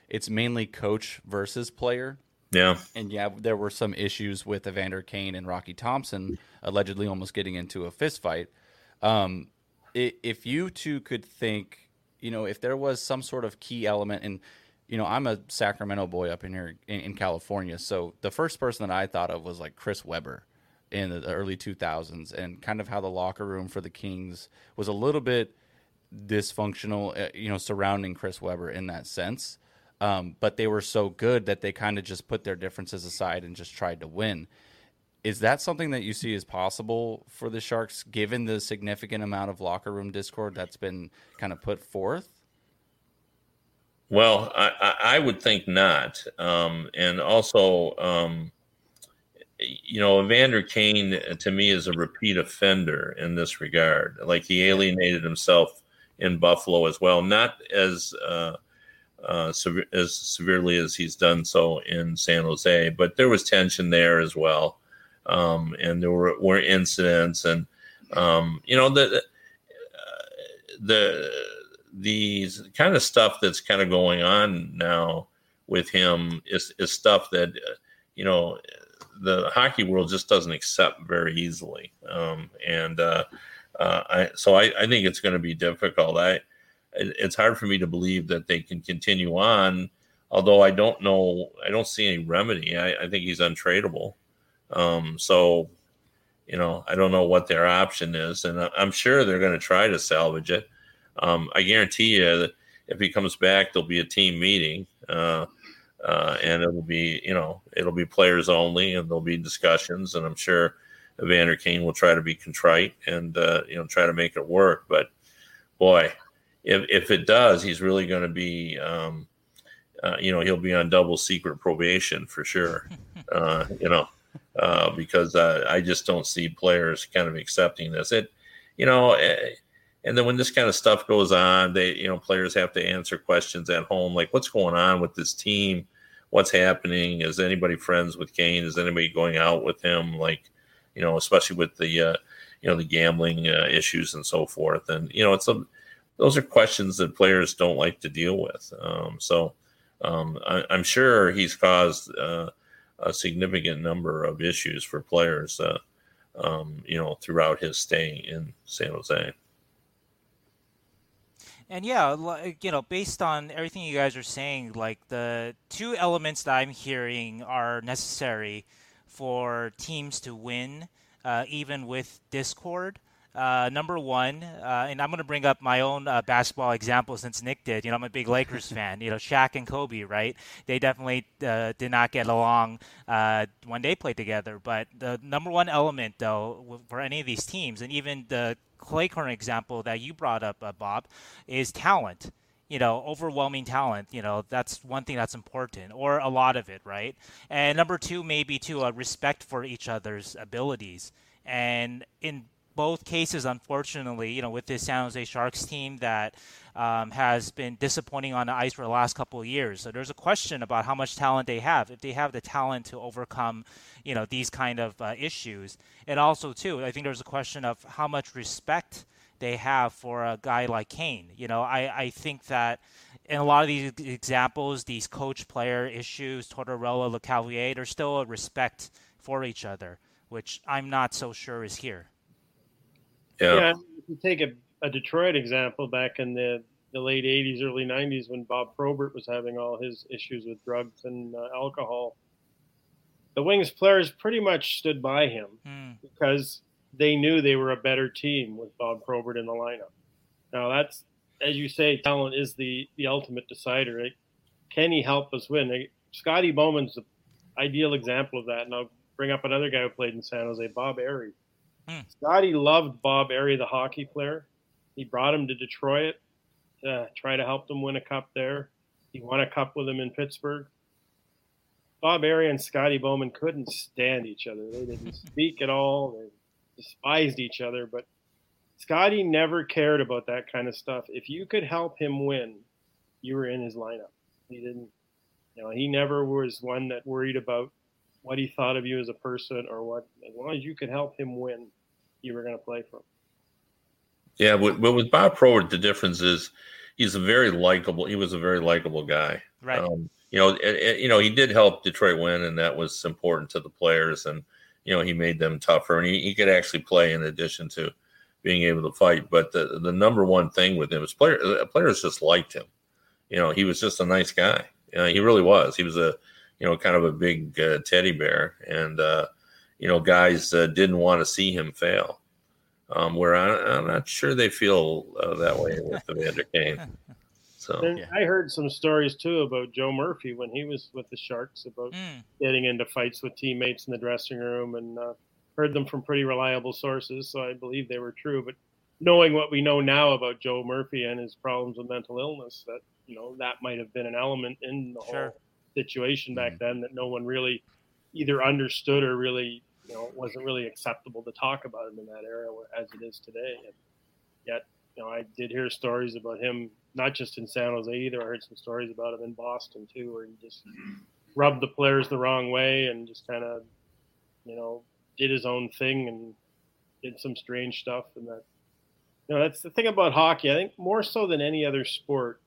it's mainly coach versus player. Yeah, and yeah, there were some issues with Evander Kane and Rocky Thomson allegedly almost getting into a fist fight. Um, if you two could think you know, if there was some sort of key element, and you know, I'm a Sacramento boy up in here in, in California, so the first person that I thought of was like Chris Webber in the early 2000s, and kind of how the locker room for the Kings was a little bit dysfunctional, uh, you know, surrounding Chris Webber in that sense. Um, but they were so good that they kind of just put their differences aside and just tried to win. Is that something that you see as possible for the Sharks, given the significant amount of locker room discord that's been kind of put forth? Well, I, I would think not. Um, and also, um, you know, Evander Kane to me is a repeat offender in this regard. Like he alienated himself in Buffalo as well, not as uh, uh, as severely as he's done so in San Jose, but there was tension there as well um, and there were, were incidents, and um, you know the the the kind of stuff that's kind of going on now with him is is stuff that uh, you know the hockey world just doesn't accept very easily, um, and uh, uh, I, so I, I think it's going to be difficult. I it's hard for me to believe that they can continue on although I don't know, I don't see any remedy. I, I think he's untradeable. Um, so, you know, I don't know what their option is, and I'm sure they're going to try to salvage it. Um, I guarantee you that if he comes back, there'll be a team meeting, uh, uh, and it'll be, you know, it'll be players only, and there'll be discussions, and I'm sure Evander Kane will try to be contrite and uh, you know try to make it work. But boy, if if it does, he's really going to be. Um, uh, you know, he'll be on double secret probation for sure. Uh, you know, uh, because uh, I just don't see players kind of accepting this. It, you know, eh, and then when this kind of stuff goes on, they, you know, players have to answer questions at home, like what's going on with this team, what's happening, is anybody friends with Kane, is anybody going out with him, like, you know, especially with the, uh, you know, the gambling uh, issues and so forth, and you know, it's a, those are questions that players don't like to deal with. Um, so um, I, am sure he's caused uh, a significant number of issues for players, uh, um, you know, throughout his stay in San Jose. And yeah, you know, based on everything you guys are saying, like the two elements that I'm hearing are necessary for teams to win, uh, even with Discord. Uh, number one, uh, and I'm going to bring up my own uh, basketball example since Nick did. You know, I'm a big Lakers fan. You know, Shaq and Kobe, right? They definitely uh, did not get along uh, when they played together. But the number one element, though, for any of these teams, and even the Cleghorn example that you brought up, uh, Bob, is talent you know, overwhelming talent, you know, that's one thing that's important, or a lot of it, right? And number two, maybe too, a respect for each other's abilities. And in both cases, unfortunately, you know, with this San Jose Sharks team that um, has been disappointing on the ice for the last couple of years. So there's a question about how much talent they have, if they have the talent to overcome, you know, these kind of uh, issues. And also, too, I think there's a question of how much respect they have for a guy like Kane. You know, I, I think that in a lot of these examples, these coach player issues, Tortorella, Lecavalier, there's still a respect for each other, which I'm not so sure is here. Yeah. yeah if you take a, a Detroit example back in the, the late 80s, early 90s, when Bob Probert was having all his issues with drugs and uh, alcohol, the Wings players pretty much stood by him mm. because they knew they were a better team with Bob Probert in the lineup. Now, that's, as you say, talent is the, the ultimate decider. Right? Can he help us win? Scotty Bowman's the ideal example of that. And I'll bring up another guy who played in San Jose, Bob Errey. Hmm. Scotty loved Bob Errey, the hockey player. He brought him to Detroit to try to help them win a cup there. He won a cup with him in Pittsburgh. Bob Errey and Scotty Bowman couldn't stand each other. They didn't speak at all. They despised each other. But Scotty never cared about that kind of stuff. If you could help him win, you were in his lineup. He didn't, you know, he never was one that worried about what he thought of you as a person or what. As long as you could help him win, you were going to play for him. Yeah, but, but with Bob Probert, the difference is he's a very likable. He was a very likable guy. Right. Um, you know, it, it, you know, he did help Detroit win, and that was important to the players. And you know, he made them tougher, and he, he could actually play in addition to being able to fight. But the the number one thing with him is player, players just liked him. You know, he was just a nice guy. You know, he really was. He was a you know, kind of a big uh, teddy bear, and uh, you know, guys uh, didn't want to see him fail. Um, where I, am not sure they feel uh, that way with Evander Kane. So and I heard some stories too about Joe Murphy when he was with the Sharks about mm. getting into fights with teammates in the dressing room, and uh, heard them from pretty reliable sources. So I believe they were true. But knowing what we know now about Joe Murphy and his problems with mental illness, that you know that might have been an element in the sure. whole situation back mm-hmm. then that no one really either understood or really you know wasn't really acceptable to talk about him in that era as it is today. And yet, you know, I did hear stories about him not just in San Jose either. I heard some stories about him in Boston too, where he just rubbed the players the wrong way and just kind of, you know, did his own thing and did some strange stuff. And that, you know, that's the thing about hockey. I think more so than any other sport,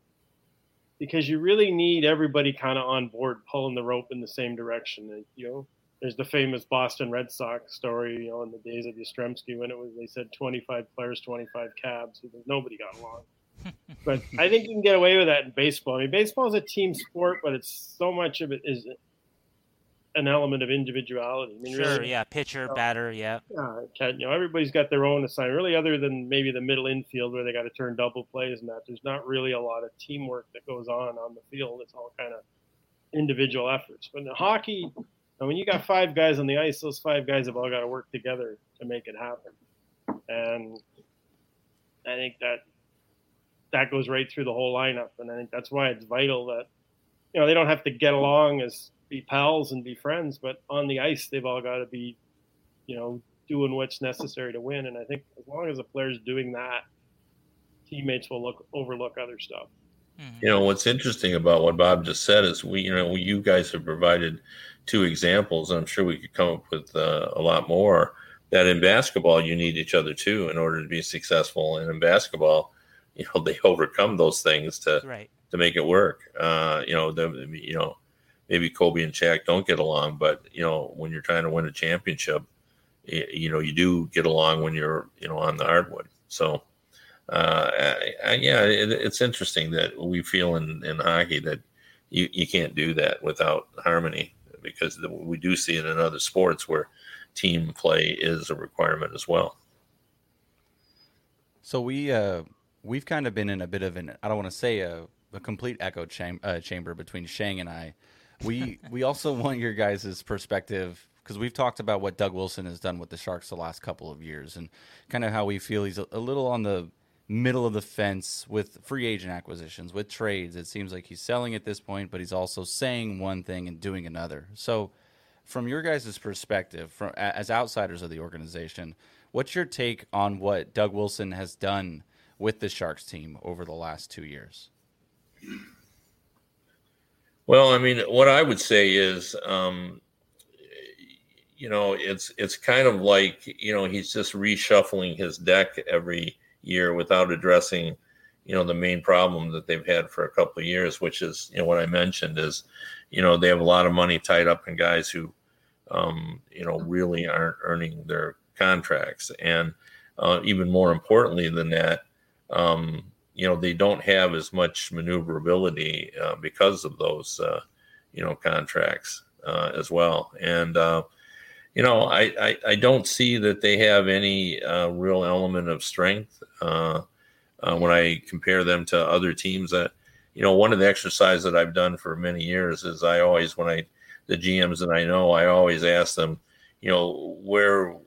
because you really need everybody kind of on board pulling the rope in the same direction. You know, there's the famous Boston Red Sox story, you know, in the days of Yastrzemski when it was they said 25 players, 25 cabs, because nobody got along. but I think you can get away with that in baseball. I mean, baseball is a team sport, but it's so much of it is an element of individuality. I mean, sure, really, yeah, pitcher, know, batter, yeah. Yeah, you know, everybody's got their own assignment. Really, other than maybe the middle infield where they got to turn double plays and that, there's not really a lot of teamwork that goes on on the field. It's all kind of individual efforts. But in hockey, And when you got five guys on the ice, those five guys have all got to work together to make it happen. And I think that that goes right through the whole lineup. And I think that's why it's vital that, you know, they don't have to get along as be pals and be friends, but on the ice, they've all got to be, you know, doing what's necessary to win. And I think as long as the player's doing that, teammates will look overlook other stuff. Mm-hmm. You know what's interesting about what Bob just said is we, you know, you guys have provided two examples. and I'm sure we could come up with uh, a lot more. That in basketball you need each other too in order to be successful. And in basketball, you know, they overcome those things to right. to make it work. Uh, you know, the, you know, maybe Kobe and Shaq don't get along, but you know, when you're trying to win a championship, you, you know, you do get along when you're you know on the hardwood. So uh, I, I, yeah, it, it's interesting that we feel in, in hockey that you, you can't do that without harmony because the, we do see it in other sports where team play is a requirement as well. So we uh, we've kind of been in a bit of an I don't want to say a, a complete echo cham- uh, chamber between Sheng and I. We we also want your guys' perspective because we've talked about what Doug Wilson has done with the Sharks the last couple of years and kind of how we feel he's a, a little on the middle of the fence with free agent acquisitions, with trades. It seems like he's selling at this point, but he's also saying one thing and doing another. So, from your guys' perspective, from as outsiders of the organization, what's your take on what Doug Wilson has done with the Sharks team over the last two years? Well, I mean, what I would say is, um, you know, it's it's kind of like you know he's just reshuffling his deck every year without addressing, you know, the main problem that they've had for a couple of years, which is, you know, what I mentioned is, you know, they have a lot of money tied up in guys who, um, you know, really aren't earning their contracts. And uh, even more importantly than that, um, you know, they don't have as much maneuverability uh, because of those, uh, you know, contracts uh, as well. And, uh, you know, I, I, I, don't see that they have any uh, real element of strength uh, when I compare them to other teams. That you know, one of the exercises that I've done for many years is I always, when I the GMs that I know, I always ask them, you know, where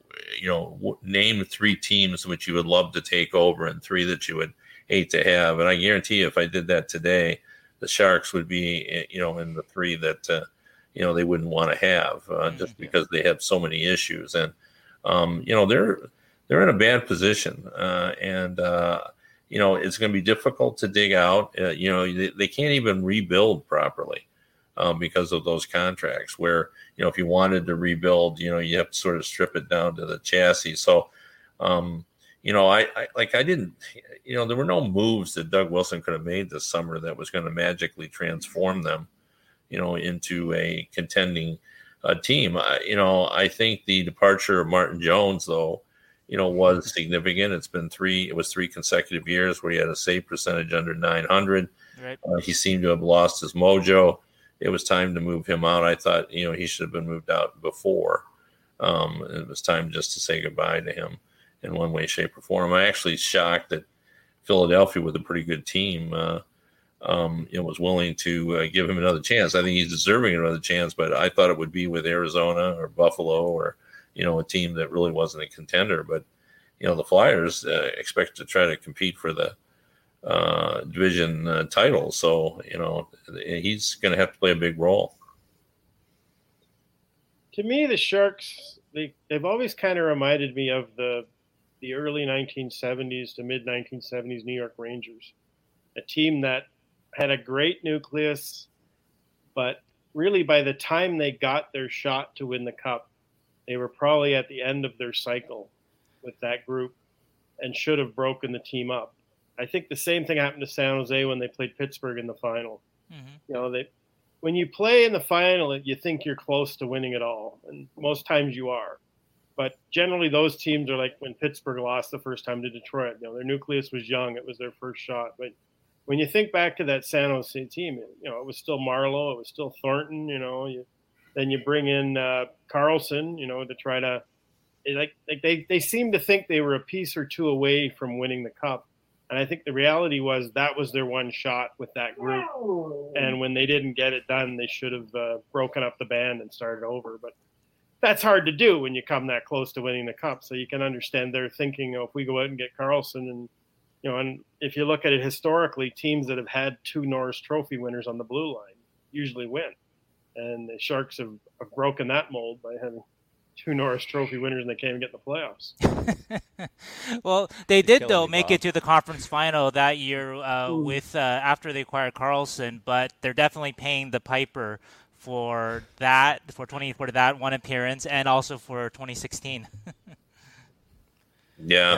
you know, name three teams which you would love to take over and three that you would hate to have. And I guarantee you, if I did that today, the Sharks would be, you know, in the three that uh, you know they wouldn't want to have uh, mm-hmm. just because they have so many issues and um, you know they're they're in a bad position uh, and uh, you know it's going to be difficult to dig out uh, you know they, they, can't even rebuild properly um, because of those contracts where you know if you wanted to rebuild you know you have to sort of strip it down to the chassis so um, you know I, I like i didn't you know there were no moves that doug wilson could have made this summer that was going to magically transform them you know, into a contending uh, team. I, you know, I think the departure of Martin Jones, though, you know, was significant. It's been three, it was three consecutive years where he had a save percentage under 900. Right. Uh, he seemed to have lost his mojo. It was time to move him out. I thought, you know, he should have been moved out before. Um, it was time just to say goodbye to him in one way, shape, or form. I'm actually shocked that Philadelphia, with a pretty good team, uh, um, you know, was willing to uh, give him another chance. I think he's deserving another chance, but I thought it would be with Arizona or Buffalo or you know a team that really wasn't a contender. But you know, the Flyers uh, expect to try to compete for the uh, division uh, title, so you know he's going to have to play a big role. To me, the Sharks they they've always kind of reminded me of the the early 1970s to mid 1970s New York Rangers, a team that had a great nucleus, but really by the time they got their shot to win the cup, they were probably at the end of their cycle with that group and should have broken the team up. I think the same thing happened to San Jose when they played Pittsburgh in the final. Mm-hmm. You know, they when you play in the final, you think you're close to winning it all, and most times you are. But generally, those teams are like when Pittsburgh lost the first time to Detroit. You know, their nucleus was young; it was their first shot. But when you think back to that San Jose team, you know, it was still Marleau, it was still Thornton, you know, you, then you bring in uh, Karlsson, you know, to try to like like they, they seem to think they were a piece or two away from winning the cup. And I think the reality was that was their one shot with that group. And when they didn't get it done, they should have uh, broken up the band and started over. But that's hard to do when you come that close to winning the cup. So you can understand their thinking. You know, if we go out and get Karlsson, and you know, and if you look at it historically, teams that have had two Norris Trophy winners on the blue line usually win, and the Sharks have, have broken that mold by having two Norris Trophy winners and they can't even get in the playoffs. well, they did though me, make Bob. it to the conference final that year uh, with uh, after they acquired Karlsson, but they're definitely paying the piper for that for 20 for that one appearance and also for 2016. yeah,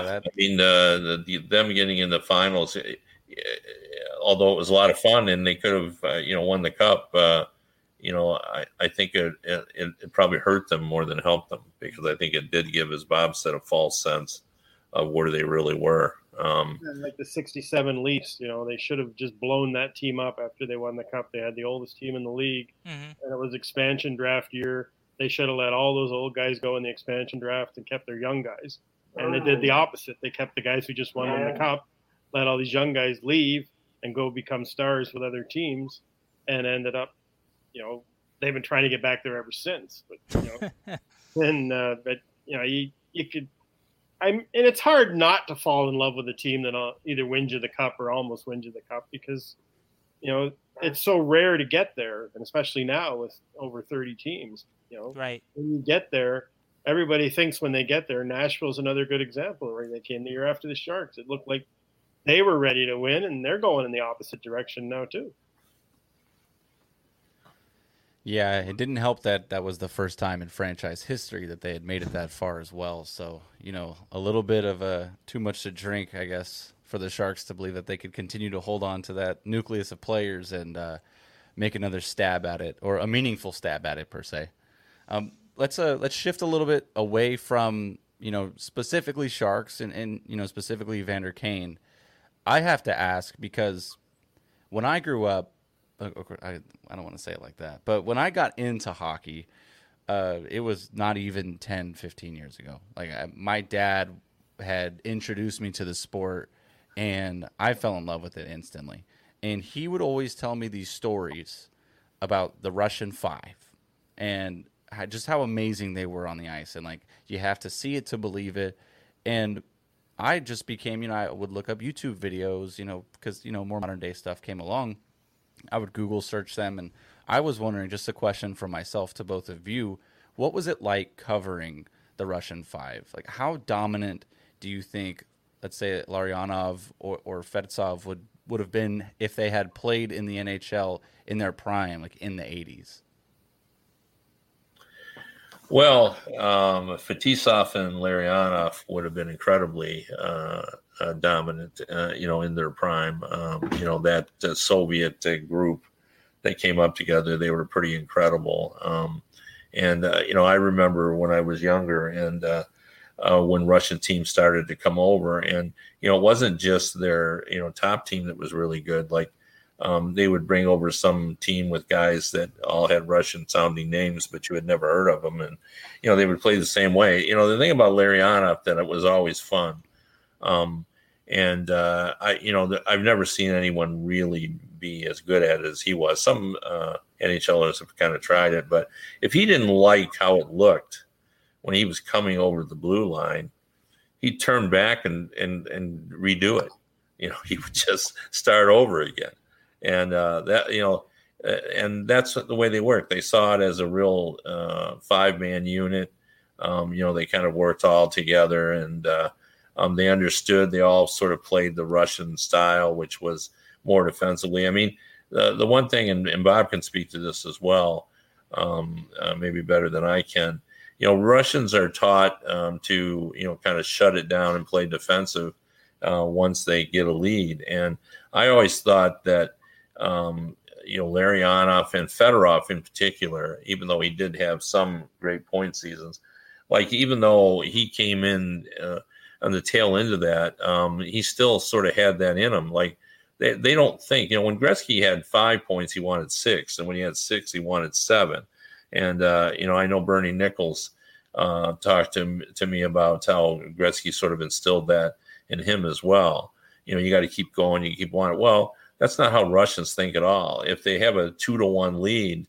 yeah I mean the, the, them getting in the finals, eh, eh, although it was a lot of fun and they could have uh, you know won the cup. Uh, you know, I, I think it, it, it, probably hurt them more than helped them because I think it did give, as Bob said, a false sense of where they really were. Um, like the 67 Leafs, you know, they should have just blown that team up after they won the cup. They had the oldest team in the league, mm-hmm. and it was expansion draft year. They should have let all those old guys go in the expansion draft and kept their young guys. And they did the opposite. They kept the guys who just won yeah. the cup, let all these young guys leave and go become stars with other teams, and ended up you know they've been trying to get back there ever since. But you know, and uh, but you know you you could. I'm, and it's hard not to fall in love with a team that uh, either wins you the cup or almost wins you the cup because, you know, it's so rare to get there, and especially now with over 30 teams. You know, right when you get there, everybody thinks when they get there. Nashville's another good example. Right, they came the year after the Sharks. It looked like they were ready to win, and they're going in the opposite direction now too. Yeah, it didn't help that that was the first time in franchise history that they had made it that far as well. So, you know, a little bit of a too much to drink, I guess, for the Sharks to believe that they could continue to hold on to that nucleus of players and uh, make another stab at it, or a meaningful stab at it per se. Um, let's uh, let's shift a little bit away from you know specifically Sharks and, and you know specifically Vander Kane. I have to ask because when I grew up, I, I don't want to say it like that, but when I got into hockey, uh, it was not even 10, 15 years ago. Like I, my dad had introduced me to the sport, and I fell in love with it instantly. And he would always tell me these stories about the Russian Five, and how, just how amazing they were on the ice. And like you have to see it to believe it. And I just became, you know, I would look up YouTube videos, you know, because you know more modern day stuff came along I would Google search them, and I was wondering just a question for myself to both of you: What was it like covering the Russian Five? Like, how dominant do you think, let's say, Larionov or, or would would have been if they had played in the NHL in their prime, like in the '80s? Well, um, Fetisov and Larionov would have been incredibly uh, uh, dominant, uh, you know, in their prime. Um, you know, that uh, Soviet uh, group that came up together, they were pretty incredible. Um, and, uh, you know, I remember when I was younger and uh, when Russian teams started to come over, and, you know, it wasn't just their, you know, top team that was really good. Like, um, they would bring over some team with guys that all had Russian sounding names, but you had never heard of them. And, you know, they would play the same way. You know, the thing about Larionov that it was always fun. Um, and uh, I, you know, I've never seen anyone really be as good at it as he was. Some uh, NHLers have kind of tried it, but if he didn't like how it looked when he was coming over the blue line, he'd turn back and and and redo it. You know, he would just start over again, and uh, that you know, and that's the way they work. They saw it as a real uh, five man unit. Um, you know, they kind of worked all together and uh, um, they understood. They all sort of played the Russian style, which was more defensively. I mean, the the one thing, and, and Bob can speak to this as well, um, uh, maybe better than I can. You know, Russians are taught um, to you know kind of shut it down and play defensive uh, once they get a lead. And I always thought that um, you know Larionov and Fedorov in particular, even though he did have some great point seasons, like even though he came in. Uh, on the tail end of that, um, he still sort of had that in him. Like they, they don't think, you know, when Gretzky had five points, he wanted six. And when he had six, he wanted seven. And, uh, you know, I know Bernie Nicholls uh, talked to, to me about how Gretzky sort of instilled that in him as well. you know, you got to keep going, you keep wanting. Well, that's not how Russians think at all. If they have a two to one lead,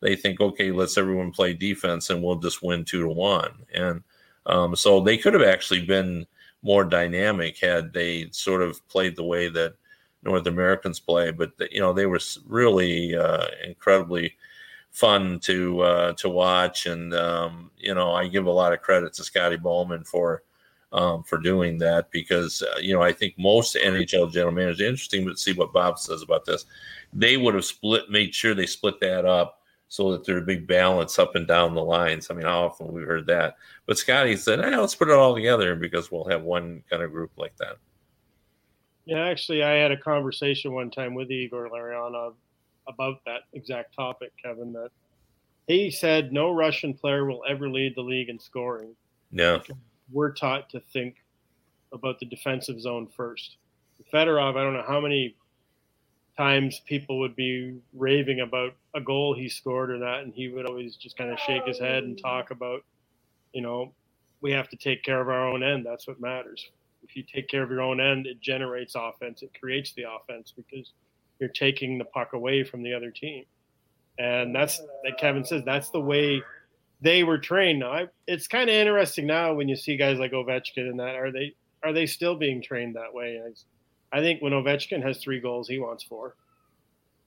they think, okay, let's everyone play defense and we'll just win two to one. And um, so they could have actually been more dynamic had they sort of played the way that North Americans play. But you know, they were really uh, incredibly fun to uh, to watch, and um, you know, I give a lot of credit to Scotty Bowman for um, for doing that because uh, you know I think most NHL general managers. Interesting to see what Bob says about this. They would have split, made sure they split that up so that there'd be balance up and down the lines. I mean, how often we've heard that? But Scotty said, hey, let's put it all together because we'll have one kind of group like that. Yeah, actually, I had a conversation one time with Igor Larionov about that exact topic, Kevin. That he said no Russian player will ever lead the league in scoring. Yeah, we're taught to think about the defensive zone first. Fedorov, I don't know how many times people would be raving about a goal he scored or that, and he would always just kind of shake his head and talk about, you know, we have to take care of our own end. That's what matters. If you take care of your own end, it generates offense. It creates the offense because you're taking the puck away from the other team. And that's like Kevin says, that's the way they were trained. Now, I, it's kind of interesting now when you see guys like Ovechkin and that. Are they are they still being trained that way? I think when Ovechkin has three goals, he wants four.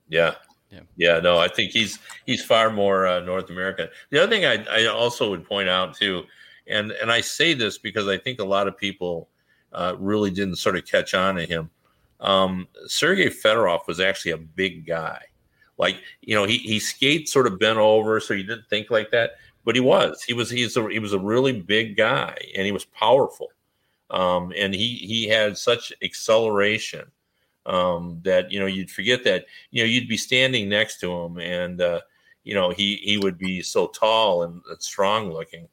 Yeah. Yeah. yeah, no, I think he's he's far more uh, North American. The other thing I, I also would point out too, and and I say this because I think a lot of people uh, really didn't sort of catch on to him. Um, Sergei Fedorov was actually a big guy. Like you know, he he skates sort of bent over, so you didn't think like that, but he was. He was he's a, he was a really big guy, and he was powerful. Um, and he he had such acceleration um, that you know you'd forget that you know you'd be standing next to him, and uh, you know he he would be so tall and, strong looking,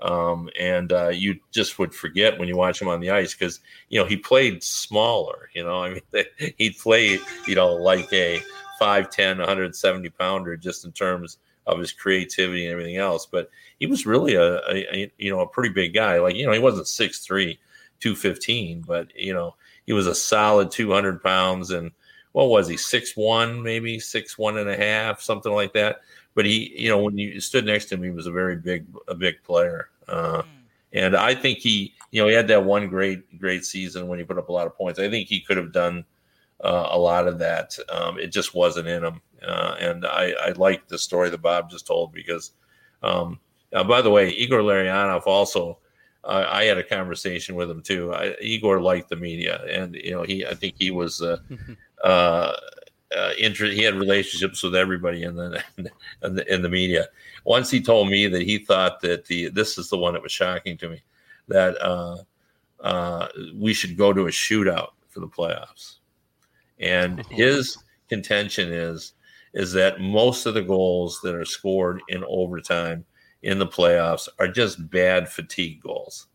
um, and uh, you just would forget when you watch him on the ice because you know he played smaller. You know, I mean he played you know like a 5'10", 170 pounder just in terms of his creativity and everything else. But he was really a, a, a you know a pretty big guy. Like you know he wasn't six three 215, but you know, he was a solid 200 pounds and what was he, six one, maybe six one and a half, something like that. But he, you know, when you stood next to him, he was a very big, a big player. Uh, mm. And I think he, you know, he had that one great, great season when he put up a lot of points. I think he could have done uh, a lot of that. Um, it just wasn't in him. Uh, and I, I like the story that Bob just told because, um, uh, by the way, Igor Larionov also uh, I had a conversation with him too. I, Igor liked the media, and you know, he I think he was uh, uh, uh, inter- he had relationships with everybody in the, in the in the media. Once he told me that he thought that the this is the one that was shocking to me that uh, uh, we should go to a shootout for the playoffs, and his contention is is that most of the goals that are scored in overtime in the playoffs are just bad fatigue goals.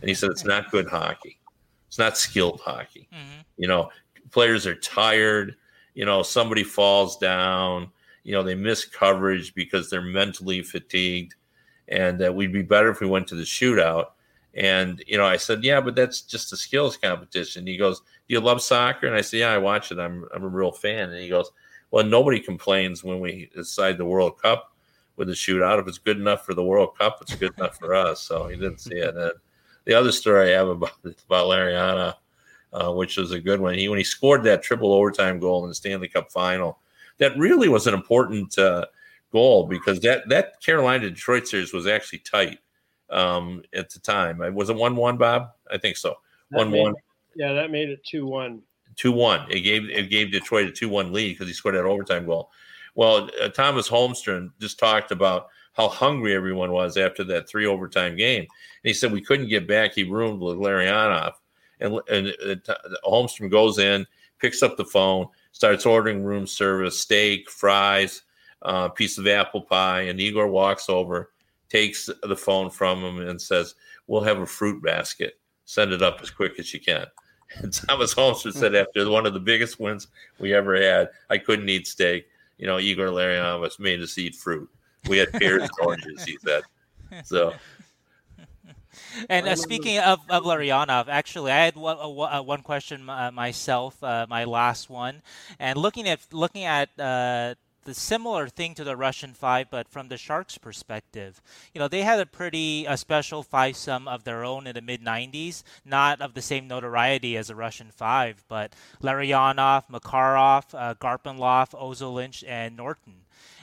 And he said it's not good hockey. It's not skilled hockey. Mm-hmm. You know, players are tired. You know, somebody falls down. You know, they miss coverage because they're mentally fatigued. And that we'd be better if we went to the shootout. And, you know, I said, yeah, but that's just a skills competition. He goes, do you love soccer? And I said, yeah, I watch it. I'm, I'm a real fan. And he goes, well, nobody complains when we decide the World Cup with the shootout. If it's good enough for the World Cup, it's good enough for us. So he didn't see it. And the other story I have about about Larionov, uh, which was a good one, he when he scored that triple overtime goal in the Stanley Cup final, that really was an important uh, goal because that that Carolina Detroit series was actually tight um, at the time. Uh, was it one one, Bob? I think so. One one. Yeah, that made it two one. Two one. It gave it gave Detroit a two one lead because he scored that overtime goal. Well, uh, Thomas Holmstrom just talked about how hungry everyone was after that three overtime game. And he said we couldn't get back. He roomed with Larionov. And, and uh, Holmstrom goes in, picks up the phone, starts ordering room service, steak, fries, uh, piece of apple pie. And Igor walks over, takes the phone from him, and says, We'll have a fruit basket. Send it up as quick as you can. And Thomas Holmstrom said, after one of the biggest wins we ever had, I couldn't eat steak you know, Igor Larionov was made us eat fruit. We had pears and oranges, he said. So, and uh, speaking of, of Larionov, actually, I had one, uh, one question uh, myself, uh, my last one, and looking at looking at uh, the similar thing to the Russian five, but from the Sharks' perspective. You know, they had a pretty a special five some of their own in the mid 90s, not of the same notoriety as the Russian five, but Larionov, Makarov, uh, Garpenlov, and Norton.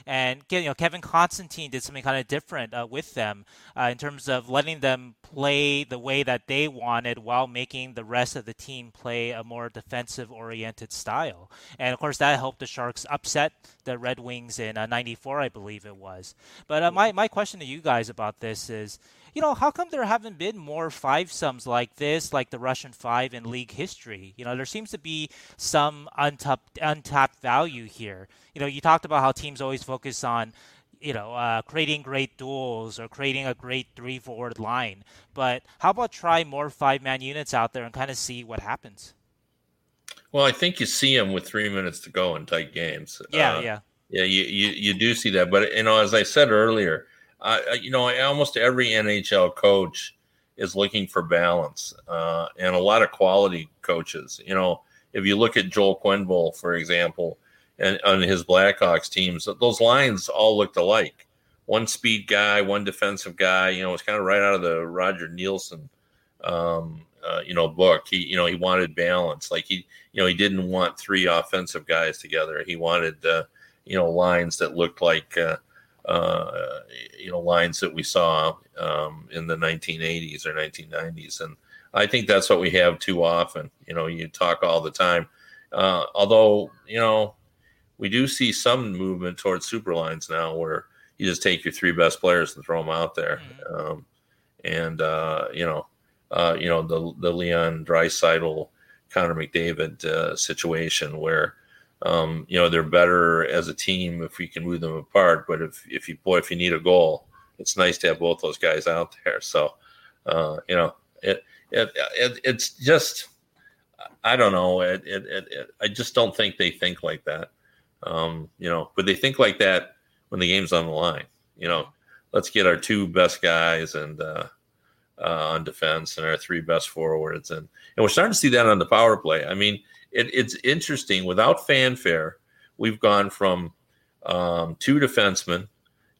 And you know, Kevin Constantine did something kind of different uh, with them uh, in terms of letting them play the way that they wanted while making the rest of the team play a more defensive-oriented style. And of course, that helped the Sharks upset the Red Wings in '94, uh, I believe it was. But uh, my my question to you guys about this is you know, how come there haven't been more five sums like this, like the Russian five in league history? You know, there seems to be some untapped untapped value here. You know, you talked about how teams always focus on you know, uh, creating great duels or creating a great three forward line. But how about try more five man units out there and kind of see what happens? Well, I think you see them with three minutes to go in tight games. Yeah, uh, yeah, yeah. You, you you do see that, but you know, as I said earlier, uh, you know, almost every NHL coach is looking for balance, uh, and a lot of quality coaches. You know, if you look at Joel Quenneville, for example, and on his Blackhawks teams, those lines all looked alike. One speed guy, one defensive guy. You know, it's kind of right out of the Roger Neilson, um, uh, you know, book. He, you know, he wanted balance. Like he, you know, he didn't want three offensive guys together. He wanted, uh, you know, lines that looked like uh, uh, you know lines that we saw um, in the 1980s or 1990s, and I think that's what we have too often. You know, you talk all the time. Uh, although you know, we do see some movement towards super lines now, where you just take your three best players and throw them out there, mm-hmm. um, and uh, you know, uh, you know the the Leon Draisaitl, Connor McDavid uh, situation where um, you know, they're better as a team if we can move them apart. But if if you boy, if you need a goal, it's nice to have both those guys out there. So, uh, you know, it, it, it it's just I don't know. It, it, it, I just don't think they think like that. Um, you know, but they think like that when the game's on the line. You know, let's get our two best guys and uh, uh, on defense and our three best forwards, and and we're starting to see that on the power play. I mean, it, it's interesting. Without fanfare, we've gone from um, two defensemen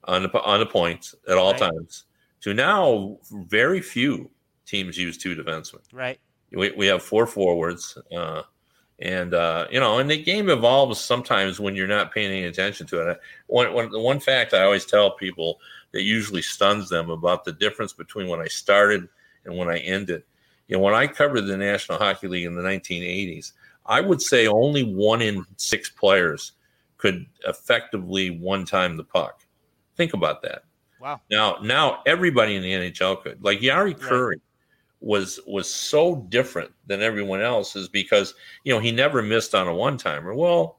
on the, on the points at all right. times to now very few teams use two defensemen. Right. We, we have four forwards. Uh, and uh, you know, and the game evolves sometimes when you're not paying any attention to it. One, one, the one fact I always tell people that usually stuns them about the difference between when I started and when I ended. You know, when I covered the National Hockey League in the 1980s, I would say only one in six players could effectively one time the puck. Think about that. Wow. Now, now everybody in the NHL could. Like Jari Kurri right. was was so different than everyone else is because you know he never missed on a one timer. Well,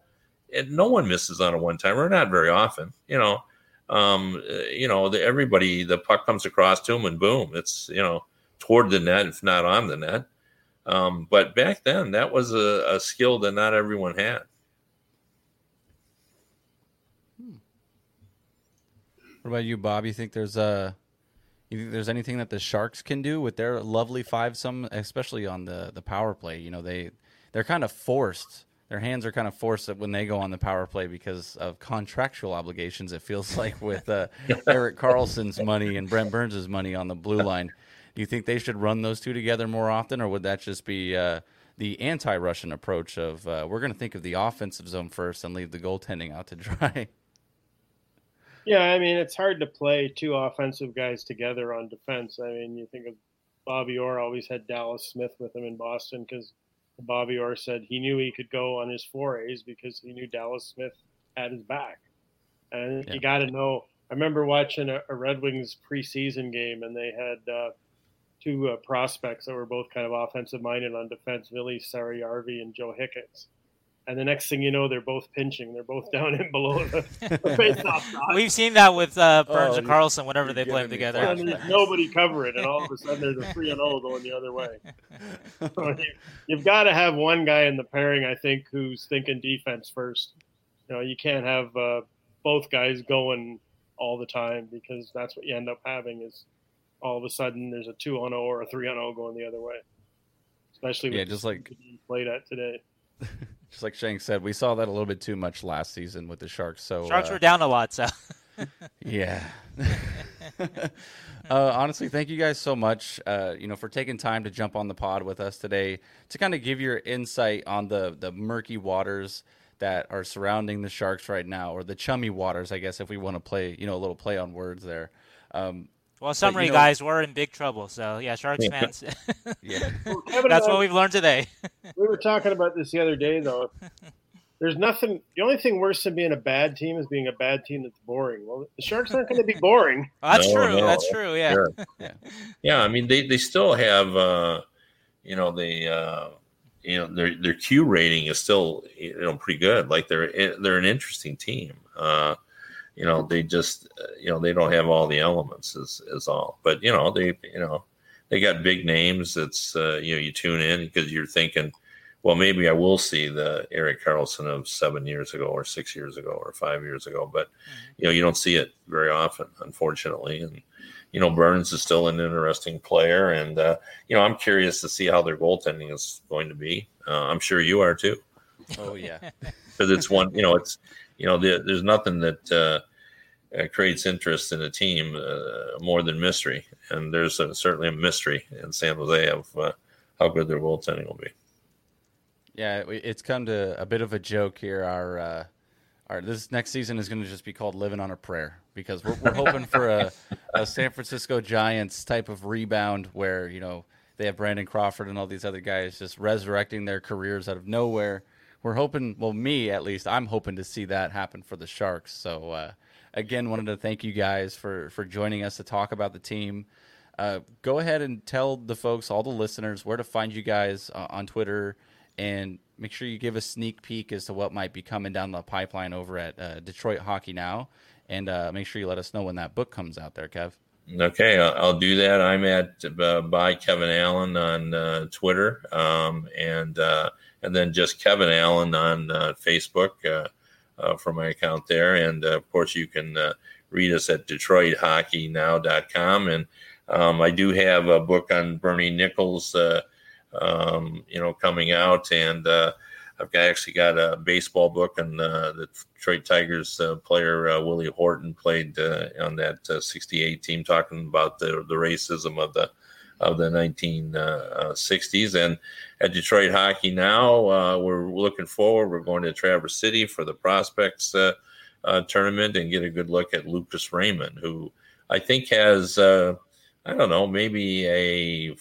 no one misses on a one timer, not very often. You know, um, you know, the, everybody the puck comes across to him and boom, it's you know toward the net, if not on the net. Um, but back then, that was a, a, skill that not everyone had. Hmm. What about you, Bob? You think there's a you think there's anything that the Sharks can do with their lovely five some, especially on the the power play? You know, they they're kind of forced. Their hands are kind of forced when they go on the power play because of contractual obligations. It feels like with uh, Erik Karlsson's money and Brent Burns's money on the blue line. Do you think they should run those two together more often, or would that just be uh, the anti-Russian approach of uh, we're going to think of the offensive zone first and leave the goaltending out to dry? Yeah, I mean it's hard to play two offensive guys together on defense. I mean, you think of Bobby Orr always had Dallas Smith with him in Boston because Bobby Orr said he knew he could go on his forays because he knew Dallas Smith had his back. And yeah. you got to know. I remember watching a, a, Red Wings preseason game, and they had uh, two uh, prospects that were both kind of offensive minded on defense, Vili Saarijarvi and Joe Hicketts. And the next thing you know, they're both pinching. They're both down in below the, the face-off We've seen that with uh, Burns oh, and Karlsson whenever they play together. And there's nobody covering, and all of a sudden there's a three and zero oh going the other way. So you, have got to have one guy in the pairing, I think, who's thinking defense first. You know, you can't have uh, both guys going all the time because that's what you end up having is all of a sudden there's a two on zero or a three on zero going the other way. Especially yeah, just like played at today. just like Sheng said, we saw that a little bit too much last season with the Sharks. So Sharks uh, were down a lot, so yeah. uh, honestly, thank you guys so much. Uh, you know, for taking time to jump on the pod with us today to kind of give your insight on the the murky waters that are surrounding the Sharks right now, or the chummy waters, I guess, if we want to play, you know, a little play on words there. Um, well, summary, but, you know, guys, we're in big trouble. So yeah, Sharks fans. yeah, that's what we've learned today. we were talking about this the other day, though. There's nothing. The only thing worse than being a bad team is being a bad team that's boring. Well, the Sharks aren't going to be boring. Well, that's no, true. No, that's true. Yeah. Sure. yeah. Yeah. I mean, they, they still have, uh, you know, they, uh, you know, their their Q rating is still, you know, pretty good. Like they're they're an interesting team. Uh, you know, they just, uh, you know, they don't have all the elements is is all. But you know, they, you know, they got big names. It's uh, you know, you tune in because you're thinking well, maybe I will see the Erik Karlsson of seven years ago, or six years ago, or five years ago. But mm-hmm. you know, you don't see it very often, unfortunately. And you know, Burns is still an interesting player, and uh, you know, I'm curious to see how their goaltending is going to be. Uh, I'm sure you are too. Oh yeah, because it's one. You know, it's you know, the, there's nothing that. Uh, creates interest in a team uh, more than mystery, and there's a, certainly a mystery in San Jose of uh, how good their goaltending will be. Yeah, it's come to a bit of a joke here. Our uh, our this next season is going to just be called "Living on a Prayer" because we're, we're hoping for a, a San Francisco Giants type of rebound where you know they have Brandon Crawford and all these other guys just resurrecting their careers out of nowhere. We're hoping, well, me at least, I'm hoping to see that happen for the Sharks. So, uh, again, wanted to thank you guys for for joining us to talk about the team. Uh, go ahead and tell the folks, all the listeners, where to find you guys uh, on Twitter and make sure you give a sneak peek as to what might be coming down the pipeline over at uh, Detroit Hockey Now, and uh, make sure you let us know when that book comes out there, Kev. Okay, I'll do that. I'm at uh, by Kevin Allen on uh, Twitter, um, and and then just Kevin Allen on uh, for my account there, and of course you can read us at DetroitHockeyNow.com, and um, I do have a book on Bernie Nicholls um, you know, coming out. And uh, I've got, actually got a baseball book, and uh, the Detroit Tigers uh, player uh, Willie Horton played uh, on that '68 uh, team, talking about the the racism of the of the 1960s. And at Detroit Hockey now, we're looking forward. We're going to Traverse City for the prospects tournament and get a good look at Lucas Raymond, who I think has I don't know maybe a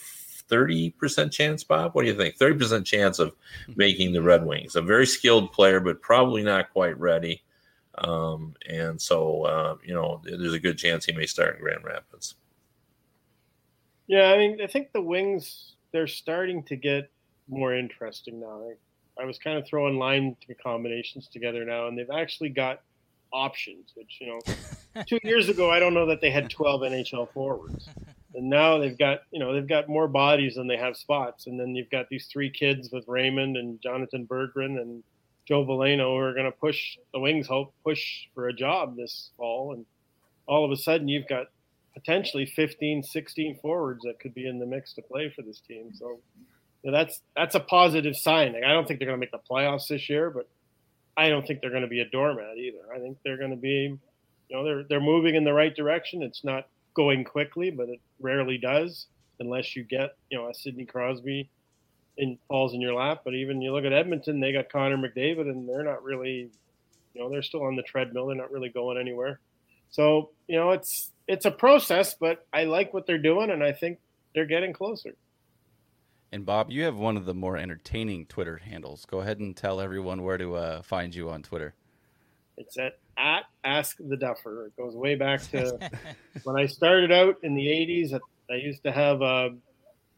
30% chance, Bob? What do you think? 30% chance of making the Red Wings. A very skilled player, but probably not quite ready. Um, and so, uh, you know, there's a good chance he may start in Grand Rapids. Yeah, I mean, I think the Wings, they're starting to get more interesting now. I, I was kind of throwing line combinations together now, and they've actually got options, which, you know, two years ago, I don't know that they had 12 NHL forwards. And now they've got you know they've got more bodies than they have spots. And then you've got these three kids with raymond and jonathan berggren and joe veleno who are going to push the wings hope push for a job this fall. And all of a sudden you've got potentially 15 16 forwards that could be in the mix to play for this team so that's that's a positive sign i don't think they're going to make the playoffs this year but i don't think they're going to be a doormat either i think they're going to be you know they're they're moving in the right direction it's not going quickly, but it rarely does unless you get, you know, a Sidney Crosby and falls in your lap. But even you look at Edmonton, they got Connor McDavid, and they're not really, you know, they're still on the treadmill. They're not really going anywhere. So you know, it's it's a process, but I like what they're doing, and I think they're getting closer. And Bob, you have one of the more entertaining Twitter handles. Go ahead and tell everyone where to uh, find you on Twitter. It's at at Ask the Duffer. It goes way back to when I started out in the '80s. I used to have a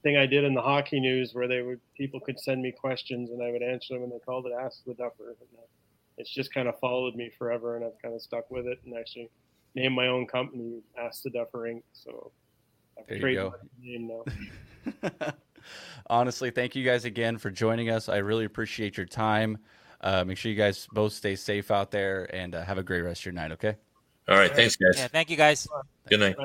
thing I did in the hockey news where they would people could send me questions and I would answer them, and they called it Ask the Duffer. Uh, it's just kind of followed me forever, and I've kind of stuck with it and actually named my own company Ask the Duffer Inc. So I've there you go. name now. Honestly, thank you guys again for joining us. I really appreciate your time. Uh, make sure you guys both stay safe out there and uh, have a great rest of your night, okay? All right. Thanks, guys. Yeah, thank you, guys. Good night.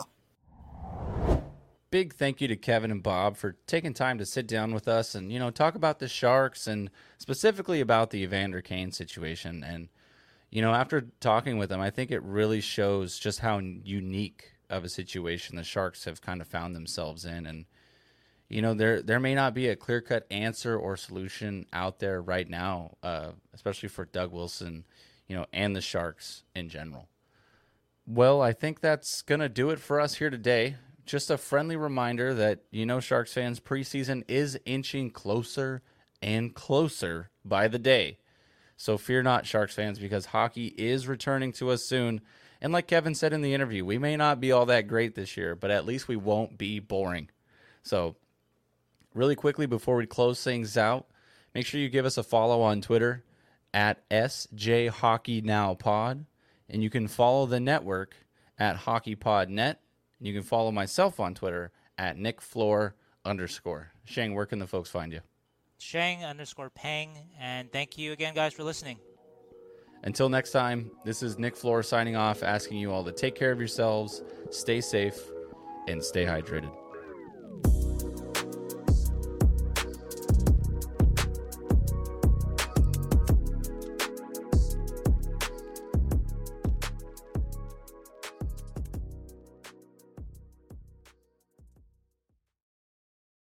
big thank you to Kevin and Bob for taking time to sit down with us and you know talk about the Sharks and specifically about the Evander Kane situation. And you know, after talking with them, I think it really shows just how unique of a situation the Sharks have kind of found themselves in. And you know, there there may not be a clear cut answer or solution out there right now, uh, especially for Doug Wilson, you know, and the Sharks in general. Well, I think that's to do it for us here today. Just a friendly reminder that, you know, Sharks fans, preseason is inching closer and closer by the day. So fear not, Sharks fans, because hockey is returning to us soon. And like Kevin said in the interview, we may not be all that great this year, but at least we won't be boring. So, really quickly before we close things out, make sure you give us a follow on Twitter at SJ Hockey Now Pod and you can follow the network at HockeyPodNet. You can follow myself on Twitter at NickFlohr underscore. Sheng, where can the folks find you? Sheng underscore Peng. And thank you again, guys, for listening. Until next time, this is Nick Flohr signing off, asking you all to take care of yourselves, stay safe, and stay hydrated.